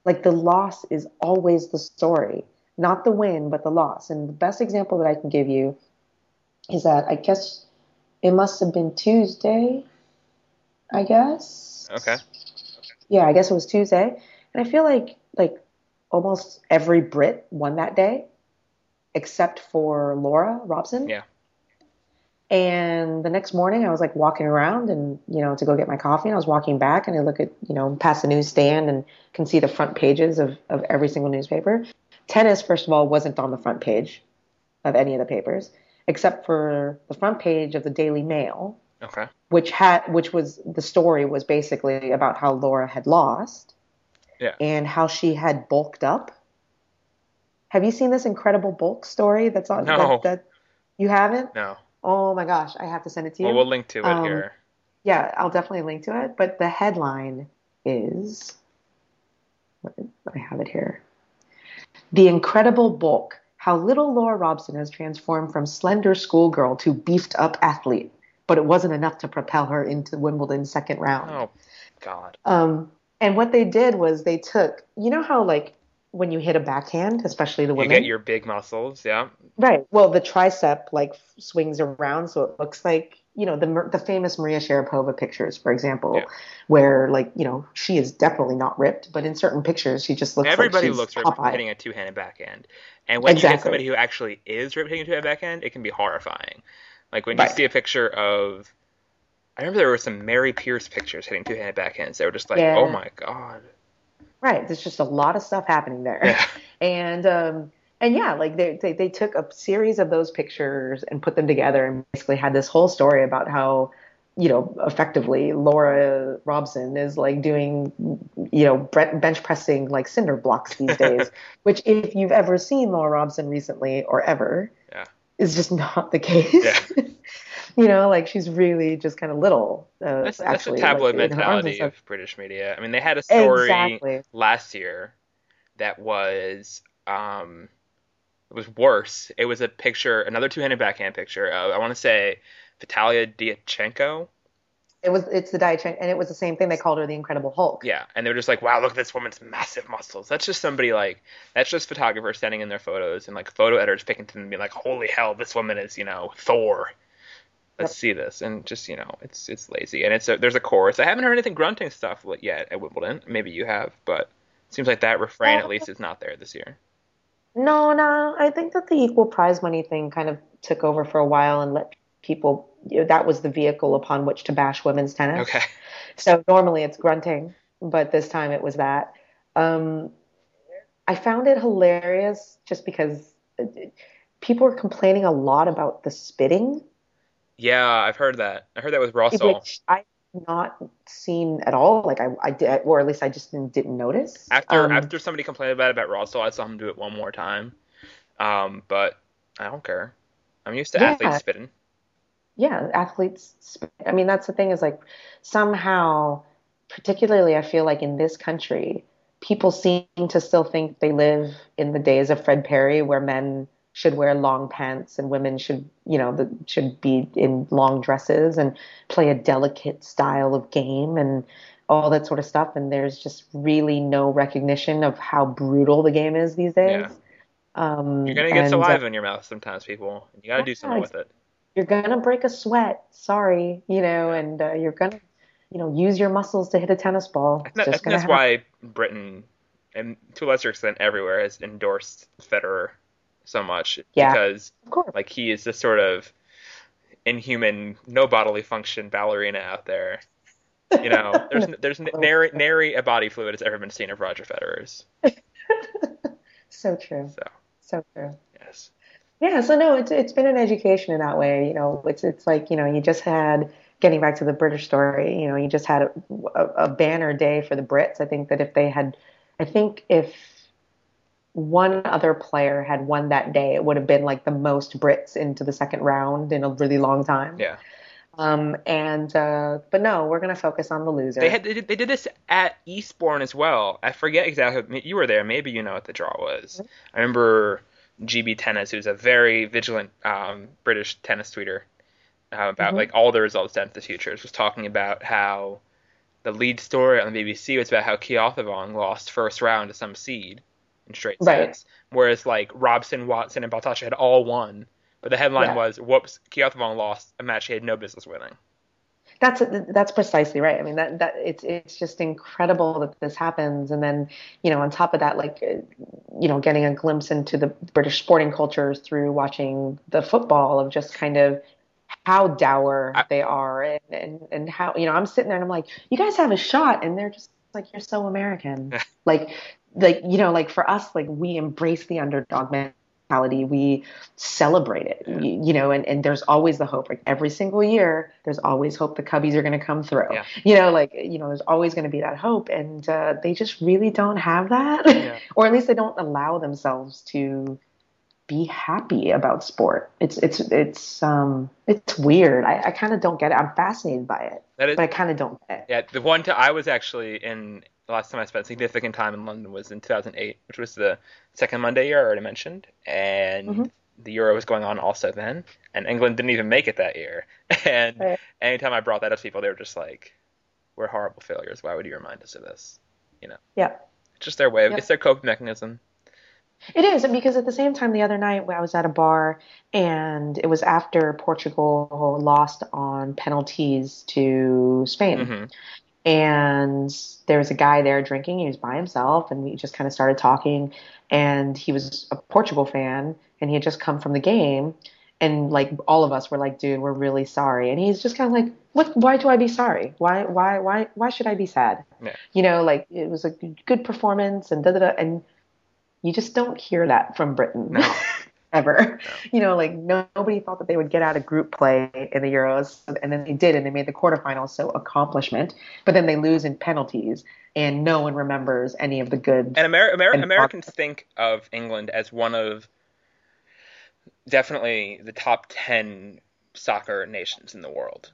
Like the loss is always the story, not the win, but the loss. And the best example that I can give you is that I guess it must have been Tuesday. I guess. Okay. Yeah, I guess it was Tuesday, and I feel like like almost every Brit won that day, except for Laura Robson. Yeah. And the next morning, I was like walking around and, you know, to go get my coffee. And I was walking back and I look at, you know, past the newsstand and can see the front pages of, of every single newspaper. Tennis, first of all, wasn't on the front page of any of the papers, except for the front page of the Daily Mail, Okay. which had, which was the story was basically about how Laura had lost Yeah. and how she had bulked up. Have you seen this incredible bulk story that's on No. that, that you haven't? No. Oh my gosh, I have to send it to you. Well, we'll link to it Um, here. Yeah, I'll definitely link to it. But the headline is I have it here. The Incredible Bulk How Little Laura Robson has transformed from slender schoolgirl to beefed up athlete. But it wasn't enough to propel her into Wimbledon's second round. Oh, God. Um, and what they did was they took, you know how like when you hit a backhand, especially the women. You get your big muscles. Yeah. Right. Well, the tricep like swings around, so it looks like you know the the famous Maria Sharapova pictures, for example, Yeah. where like you know she is definitely not ripped, but in certain pictures she just looks Everybody like she's looks ripped hitting a two-handed backhand, and when you get somebody who actually is ripped hitting a two-handed backhand, it can be horrifying. Like when you see a picture of, I remember there were some Mary Pierce pictures hitting two-handed backhands. They were just like, Yeah. oh my god. Right. There's just a lot of stuff happening there. Yeah. And um and yeah, like they, they they took a series of those pictures and put them together and basically had this whole story about how you know effectively Laura Robson is like doing you know bench pressing like cinder blocks these days, which if you've ever seen Laura Robson recently or ever, Yeah. is just not the case. Yeah. you know, like she's really just kind of little. Uh, That's, that's the actually, tabloid like, in her arms and mentality of British media. I mean, they had a story Exactly. last year that was um it was worse. It was a picture, another two-handed backhand picture. Of, I want to say Vitalia Diatchenko. It was it's the Diet and it was the same thing. They called her the Incredible Hulk. Yeah, and they were just like, "Wow, look at this woman's massive muscles." That's just somebody like that's just photographers standing in their photos and like photo editors picking them and being like, "Holy hell, this woman is you know Thor." Let's see this, and just you know, it's it's lazy, and it's a, there's a chorus. I haven't heard anything grunting stuff yet at Wimbledon. Maybe you have, but it seems like that refrain at least is not there this year. No, no. I think that the equal prize money thing kind of took over for a while and let people. You know, that was the vehicle upon which to bash women's tennis. Okay, So normally it's grunting, but this time it was that. Um, I found it hilarious just because uh, people were complaining a lot about the spitting, yeah, I've heard that. I heard that with Rosol. which I not seen at all. Like I, I did, or at least I just didn't, didn't notice. After Um, after somebody complained about it about Rosol, I saw him do it one more time. Um, but I don't care. I'm used to Yeah. athletes spitting. yeah, athletes. spit. I mean, that's the thing is like somehow, particularly, I feel like in this country, people seem to still think they live in the days of Fred Perry, where men should wear long pants and women should, you know, the, should be in long dresses and play a delicate style of game and all that sort of stuff. And there's just really no recognition of how brutal the game is these days. Yeah. Um, You're gonna get and, uh, saliva in your mouth sometimes, people. You gotta do something with it. you're gonna break a sweat. Sorry, you know, and uh, you're gonna, you know, use your muscles to hit a tennis ball. I It's think, that- I just think that's happen. why Britain, and to a lesser extent everywhere, has endorsed Federer so much Yeah. because like he is this sort of inhuman, no bodily function ballerina out there. You know, there's there's nary, nary a body fluid has ever been seen of Roger Federer's. So true. So So true. yes, Yeah. So no, it's it's been an education in that way. You know, it's it's like you know, you just had getting back to the British story. You know, you just had a, a, a banner day for the Brits. I think that if they had, I think if one other player had won that day, it would have been like the most Brits into the second round in a really long time. yeah, Um, and uh, but no, we're gonna focus on the loser. They had they did, they did this at Eastbourne as well. I forget exactly. You were there. Maybe you know what the draw was. I remember GB Tennis, who's a very vigilant um, British tennis tweeter uh, about Mhm. like all the results down to the futures, was talking about how the lead story on the BBC was about how Keothavong lost first round to some seed in straight Right. sets, whereas like Robson, Watson, and Baltacha had all won. But the headline Yeah. was, "Whoops, Keothavong lost a match he had no business winning." That's that's precisely right. I mean that that it's it's just incredible that this happens, and then you know on top of that, like you know getting a glimpse into the British sporting culture through watching the football of just kind of how dour I- they are, and, and and how you know I'm sitting there and I'm like, you guys have a shot, and they're just like, you're so American, like like you know like for us, like we embrace the underdog mentality, we celebrate it, Yeah. you, you know, and, and there's always the hope. Like every single year, there's always hope the Cubbies are going to come through. Yeah. You know, like you know, there's always going to be that hope, and uh, they just really don't have that, Yeah. or at least they don't allow themselves to be happy about sport. It's it's it's um it's weird. I, I kind of don't get it. I'm fascinated by it, That is, but I kind of don't get it. Yeah, the one time I was actually in the last time I spent significant time in London was in 2008, which was the second Monday year I already mentioned, and Mhm. the Euro was going on also then, and England didn't even make it that year. And Right. anytime I brought that up to people, they were just like, "We're horrible failures. Why would you remind us of this?" You know, Yeah. it's just their way. Of, Yeah. It's their coping mechanism. It is because at the same time the other night I was at a bar and it was after Portugal lost on penalties to Spain. hmm and there was a guy there drinking. He was by himself, and we just kind of started talking. And he was a Portugal fan, and he had just come from the game. And like all of us were like, "Dude, we're really sorry." And he's just kind of like, "What? Why do I be sorry? Why? Why? Why? Why should I be sad?" Yeah. You know, like it was a good performance, and da da da. And you just don't hear that from Britain. No. Ever, you know, like no, nobody thought that they would get out of group play in the Euros, and then they did, and they made the quarterfinals. So accomplishment, but then they lose in penalties, and no one remembers any of the good. And Amer- Amer- And- Americans think of England as one of definitely the top 10 soccer nations in the world.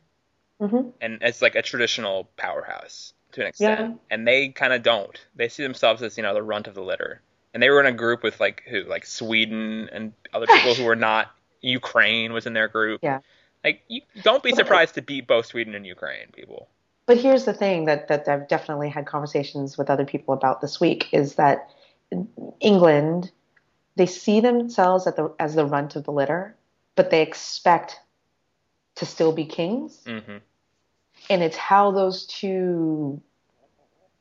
hmm and it's like a traditional powerhouse to an extent. Yeah. And they kind of don't. They see themselves as you know the runt of the litter. And they were in a group with like who like Sweden and other people who were not. Ukraine was in their group. Yeah. Like you don't be surprised to beat both Sweden and Ukraine, people. But here's the thing that that I've definitely had conversations with other people about this week is that England they see themselves at the as the runt of the litter, but they expect to still be kings. hmm and it's how those two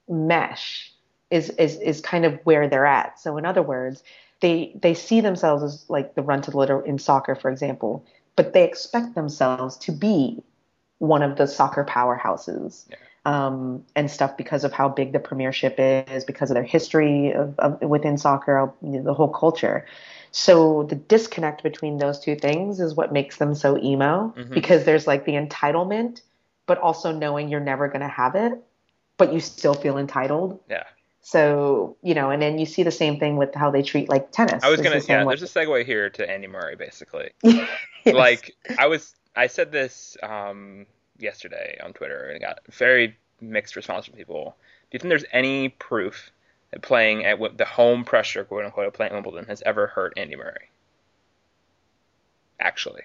mesh is is is kind of where they're at. So in other words, they they see themselves as like the runt of the litter in soccer, for example, but they expect themselves to be one of the soccer powerhouses. Yeah. Um, and stuff because of how big the premiership is, because of their history of, of within soccer, you know, the whole culture. So the disconnect between those two things is what makes them so emo Mhm. because there's like the entitlement, but also knowing you're never going to have it, but you still feel entitled. Yeah. So, you know, and then you see the same thing with how they treat like tennis. I was gonna yeah. way. There's a segue here to Andy Murray basically. Yes. Like I was I said this um, yesterday on Twitter and I got very mixed response from people. Do you think there's any proof that playing at what the home pressure, quote unquote, of playing Wimbledon has ever hurt Andy Murray? Actually,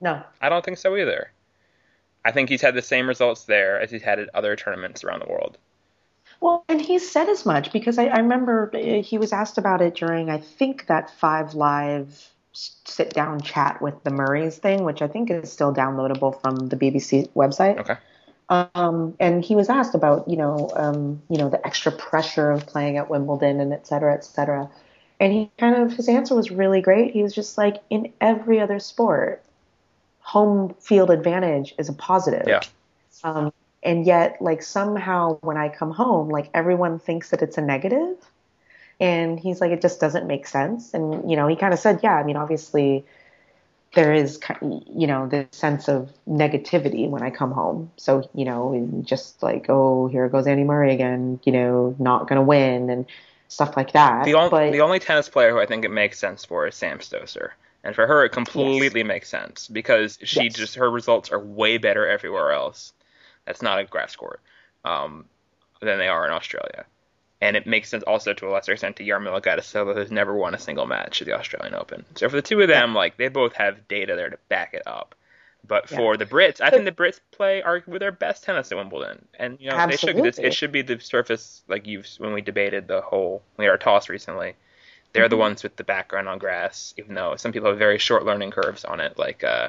no. I don't think so either. I think he's had the same results there as he's had at other tournaments around the world. Well, and he said as much because I, I remember uh, he was asked about it during, I think, that Five Live sit down chat with the Murrays thing, which I think is still downloadable from the BBC website. Okay. Um, and he was asked about, you know, um, you know, the extra pressure of playing at Wimbledon and et cetera, et cetera. And he kind of his answer was really great. He was just like, in every other sport, home field advantage is a positive. Yeah. Um, and yet, like somehow, when I come home, like everyone thinks that it's a negative. And he's like, it just doesn't make sense. And you know, he kind of said, yeah, I mean, obviously, there is, you know, this sense of negativity when I come home. So you know, just like, oh, here goes Andy Murray again, you know, not gonna win and stuff like that. The only but the only tennis player who I think it makes sense for is Sam Stosur. And for her, it completely makes sense because she Yes. just her results are way better everywhere else. That's not a grass court um, than they are in Australia, and it makes sense also to a lesser extent to Jarmila Gajdosova, who's never won a single match at the Australian Open. So for the two of them, like they both have data there to back it up. But Yeah. for the Brits, I think the Brits play arguably their best tennis at Wimbledon, and you know they should. This, it should be the surface like you've when we debated the whole we had our toss recently. They're the Mhm. ones with the background on grass, even though some people have very short learning curves on it, like uh,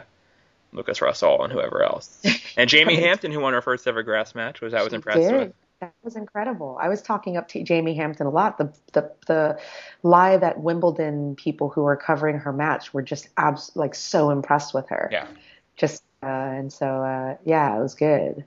Lukas Rosol and whoever else. And Jamie Right. Hampton, who won her first ever grass match, was I was She impressed did. with. That was incredible. I was talking up to Jamie Hampton a lot. The the the live at Wimbledon people who were covering her match were just abs- like so impressed with her. Yeah. Just uh, and so uh, yeah, it was good.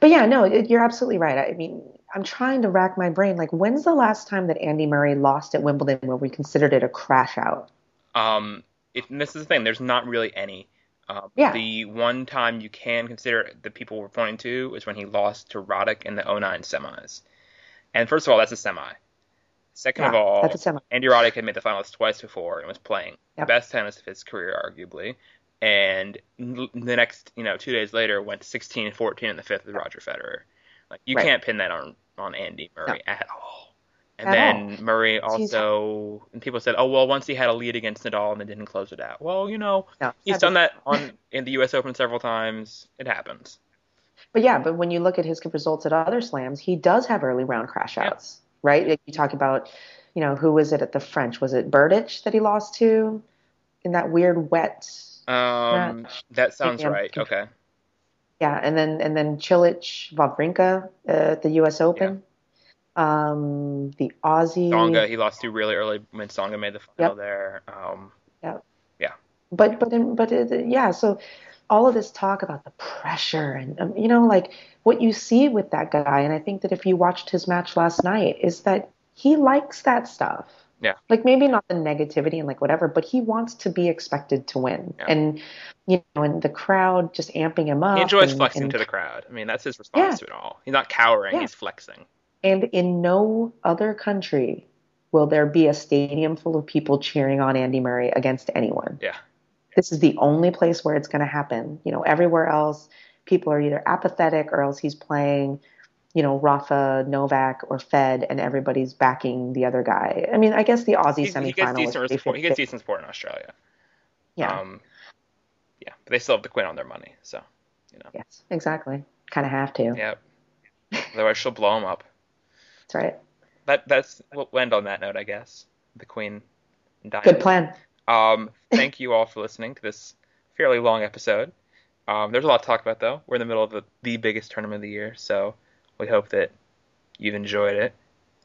But yeah, no, it, you're absolutely right. I mean, I'm trying to rack my brain. Like, when's the last time that Andy Murray lost at Wimbledon where we considered it a crash out? Um, if, and this is the thing, there's not really any. Um, Yeah. The one time you can consider the people were pointing to is when he lost to Roddick in the 09 semis. And first of all, that's a semi. Second of all, that's a semi. Andy Roddick had made the finals twice before and was playing the Yep. best tennis of his career, arguably. And the next, you know, two days later, went 16 14 in the fifth with Roger Federer. Like you Right. can't pin that on on Andy Murray at all. And At then Murray also, and people said, oh well, once he had a lead against Nadal and then didn't close it out. Well, you know, No, he's done that on in the U.S. Open several times. It happens. But yeah, but when you look at his results at other slams, he does have early round crash Yeah. outs, right? Like you talk about, you know, who was it at the French? Was it Berdych that he lost to in that weird wet? Um, Match. that sounds I'm right. Okay. Yeah, and then and then Cilic Wawrinka uh, at the U.S. Open. Um, the Aussie. Tsonga, he lost to really early when Tsonga made the final Yep. there. Um, But but in, but it, yeah, so all of this talk about the pressure and um, you know like what you see with that guy, and I think that if you watched his match last night, is that he likes that stuff. Yeah. Like maybe not the negativity and like whatever, but he wants to be expected to win, Yeah. and you know, and the crowd just amping him up. he enjoys and, flexing and, to the crowd. I mean, that's his response Yeah. to it all. He's not cowering. Yeah. He's flexing. And in no other country will there be a stadium full of people cheering on Andy Murray against anyone. Yeah. This is the only place where it's going to happen. You know, everywhere else, people are either apathetic or else he's playing, you know, Rafa, Novak, or Fed, and everybody's backing the other guy. I mean, I guess the Aussie He, he semifinal gets was decent support. He gets decent support in Australia. Yeah. Um, yeah, but they still have to quit on their money. So, you know. yes, exactly. Kind of have to. Yep. Otherwise, she'll blow him up. That's right. That that's we'll end on that note, I guess. The Queen dying. Good plan. Um, thank you all for listening to this fairly long episode. Um, there's a lot to talk about, though. We're in the middle of the, the biggest tournament of the year, so we hope that you've enjoyed it.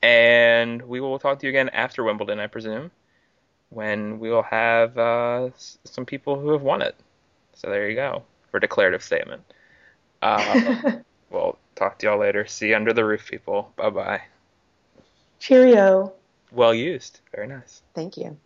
And we will talk to you again after Wimbledon, I presume, when we will have uh, some people who have won it. So there you go for declarative statement. Uh, we'll talk to y'all later. See you under the roof, people. Bye bye. Cheerio. Well used. Very nice. Thank you.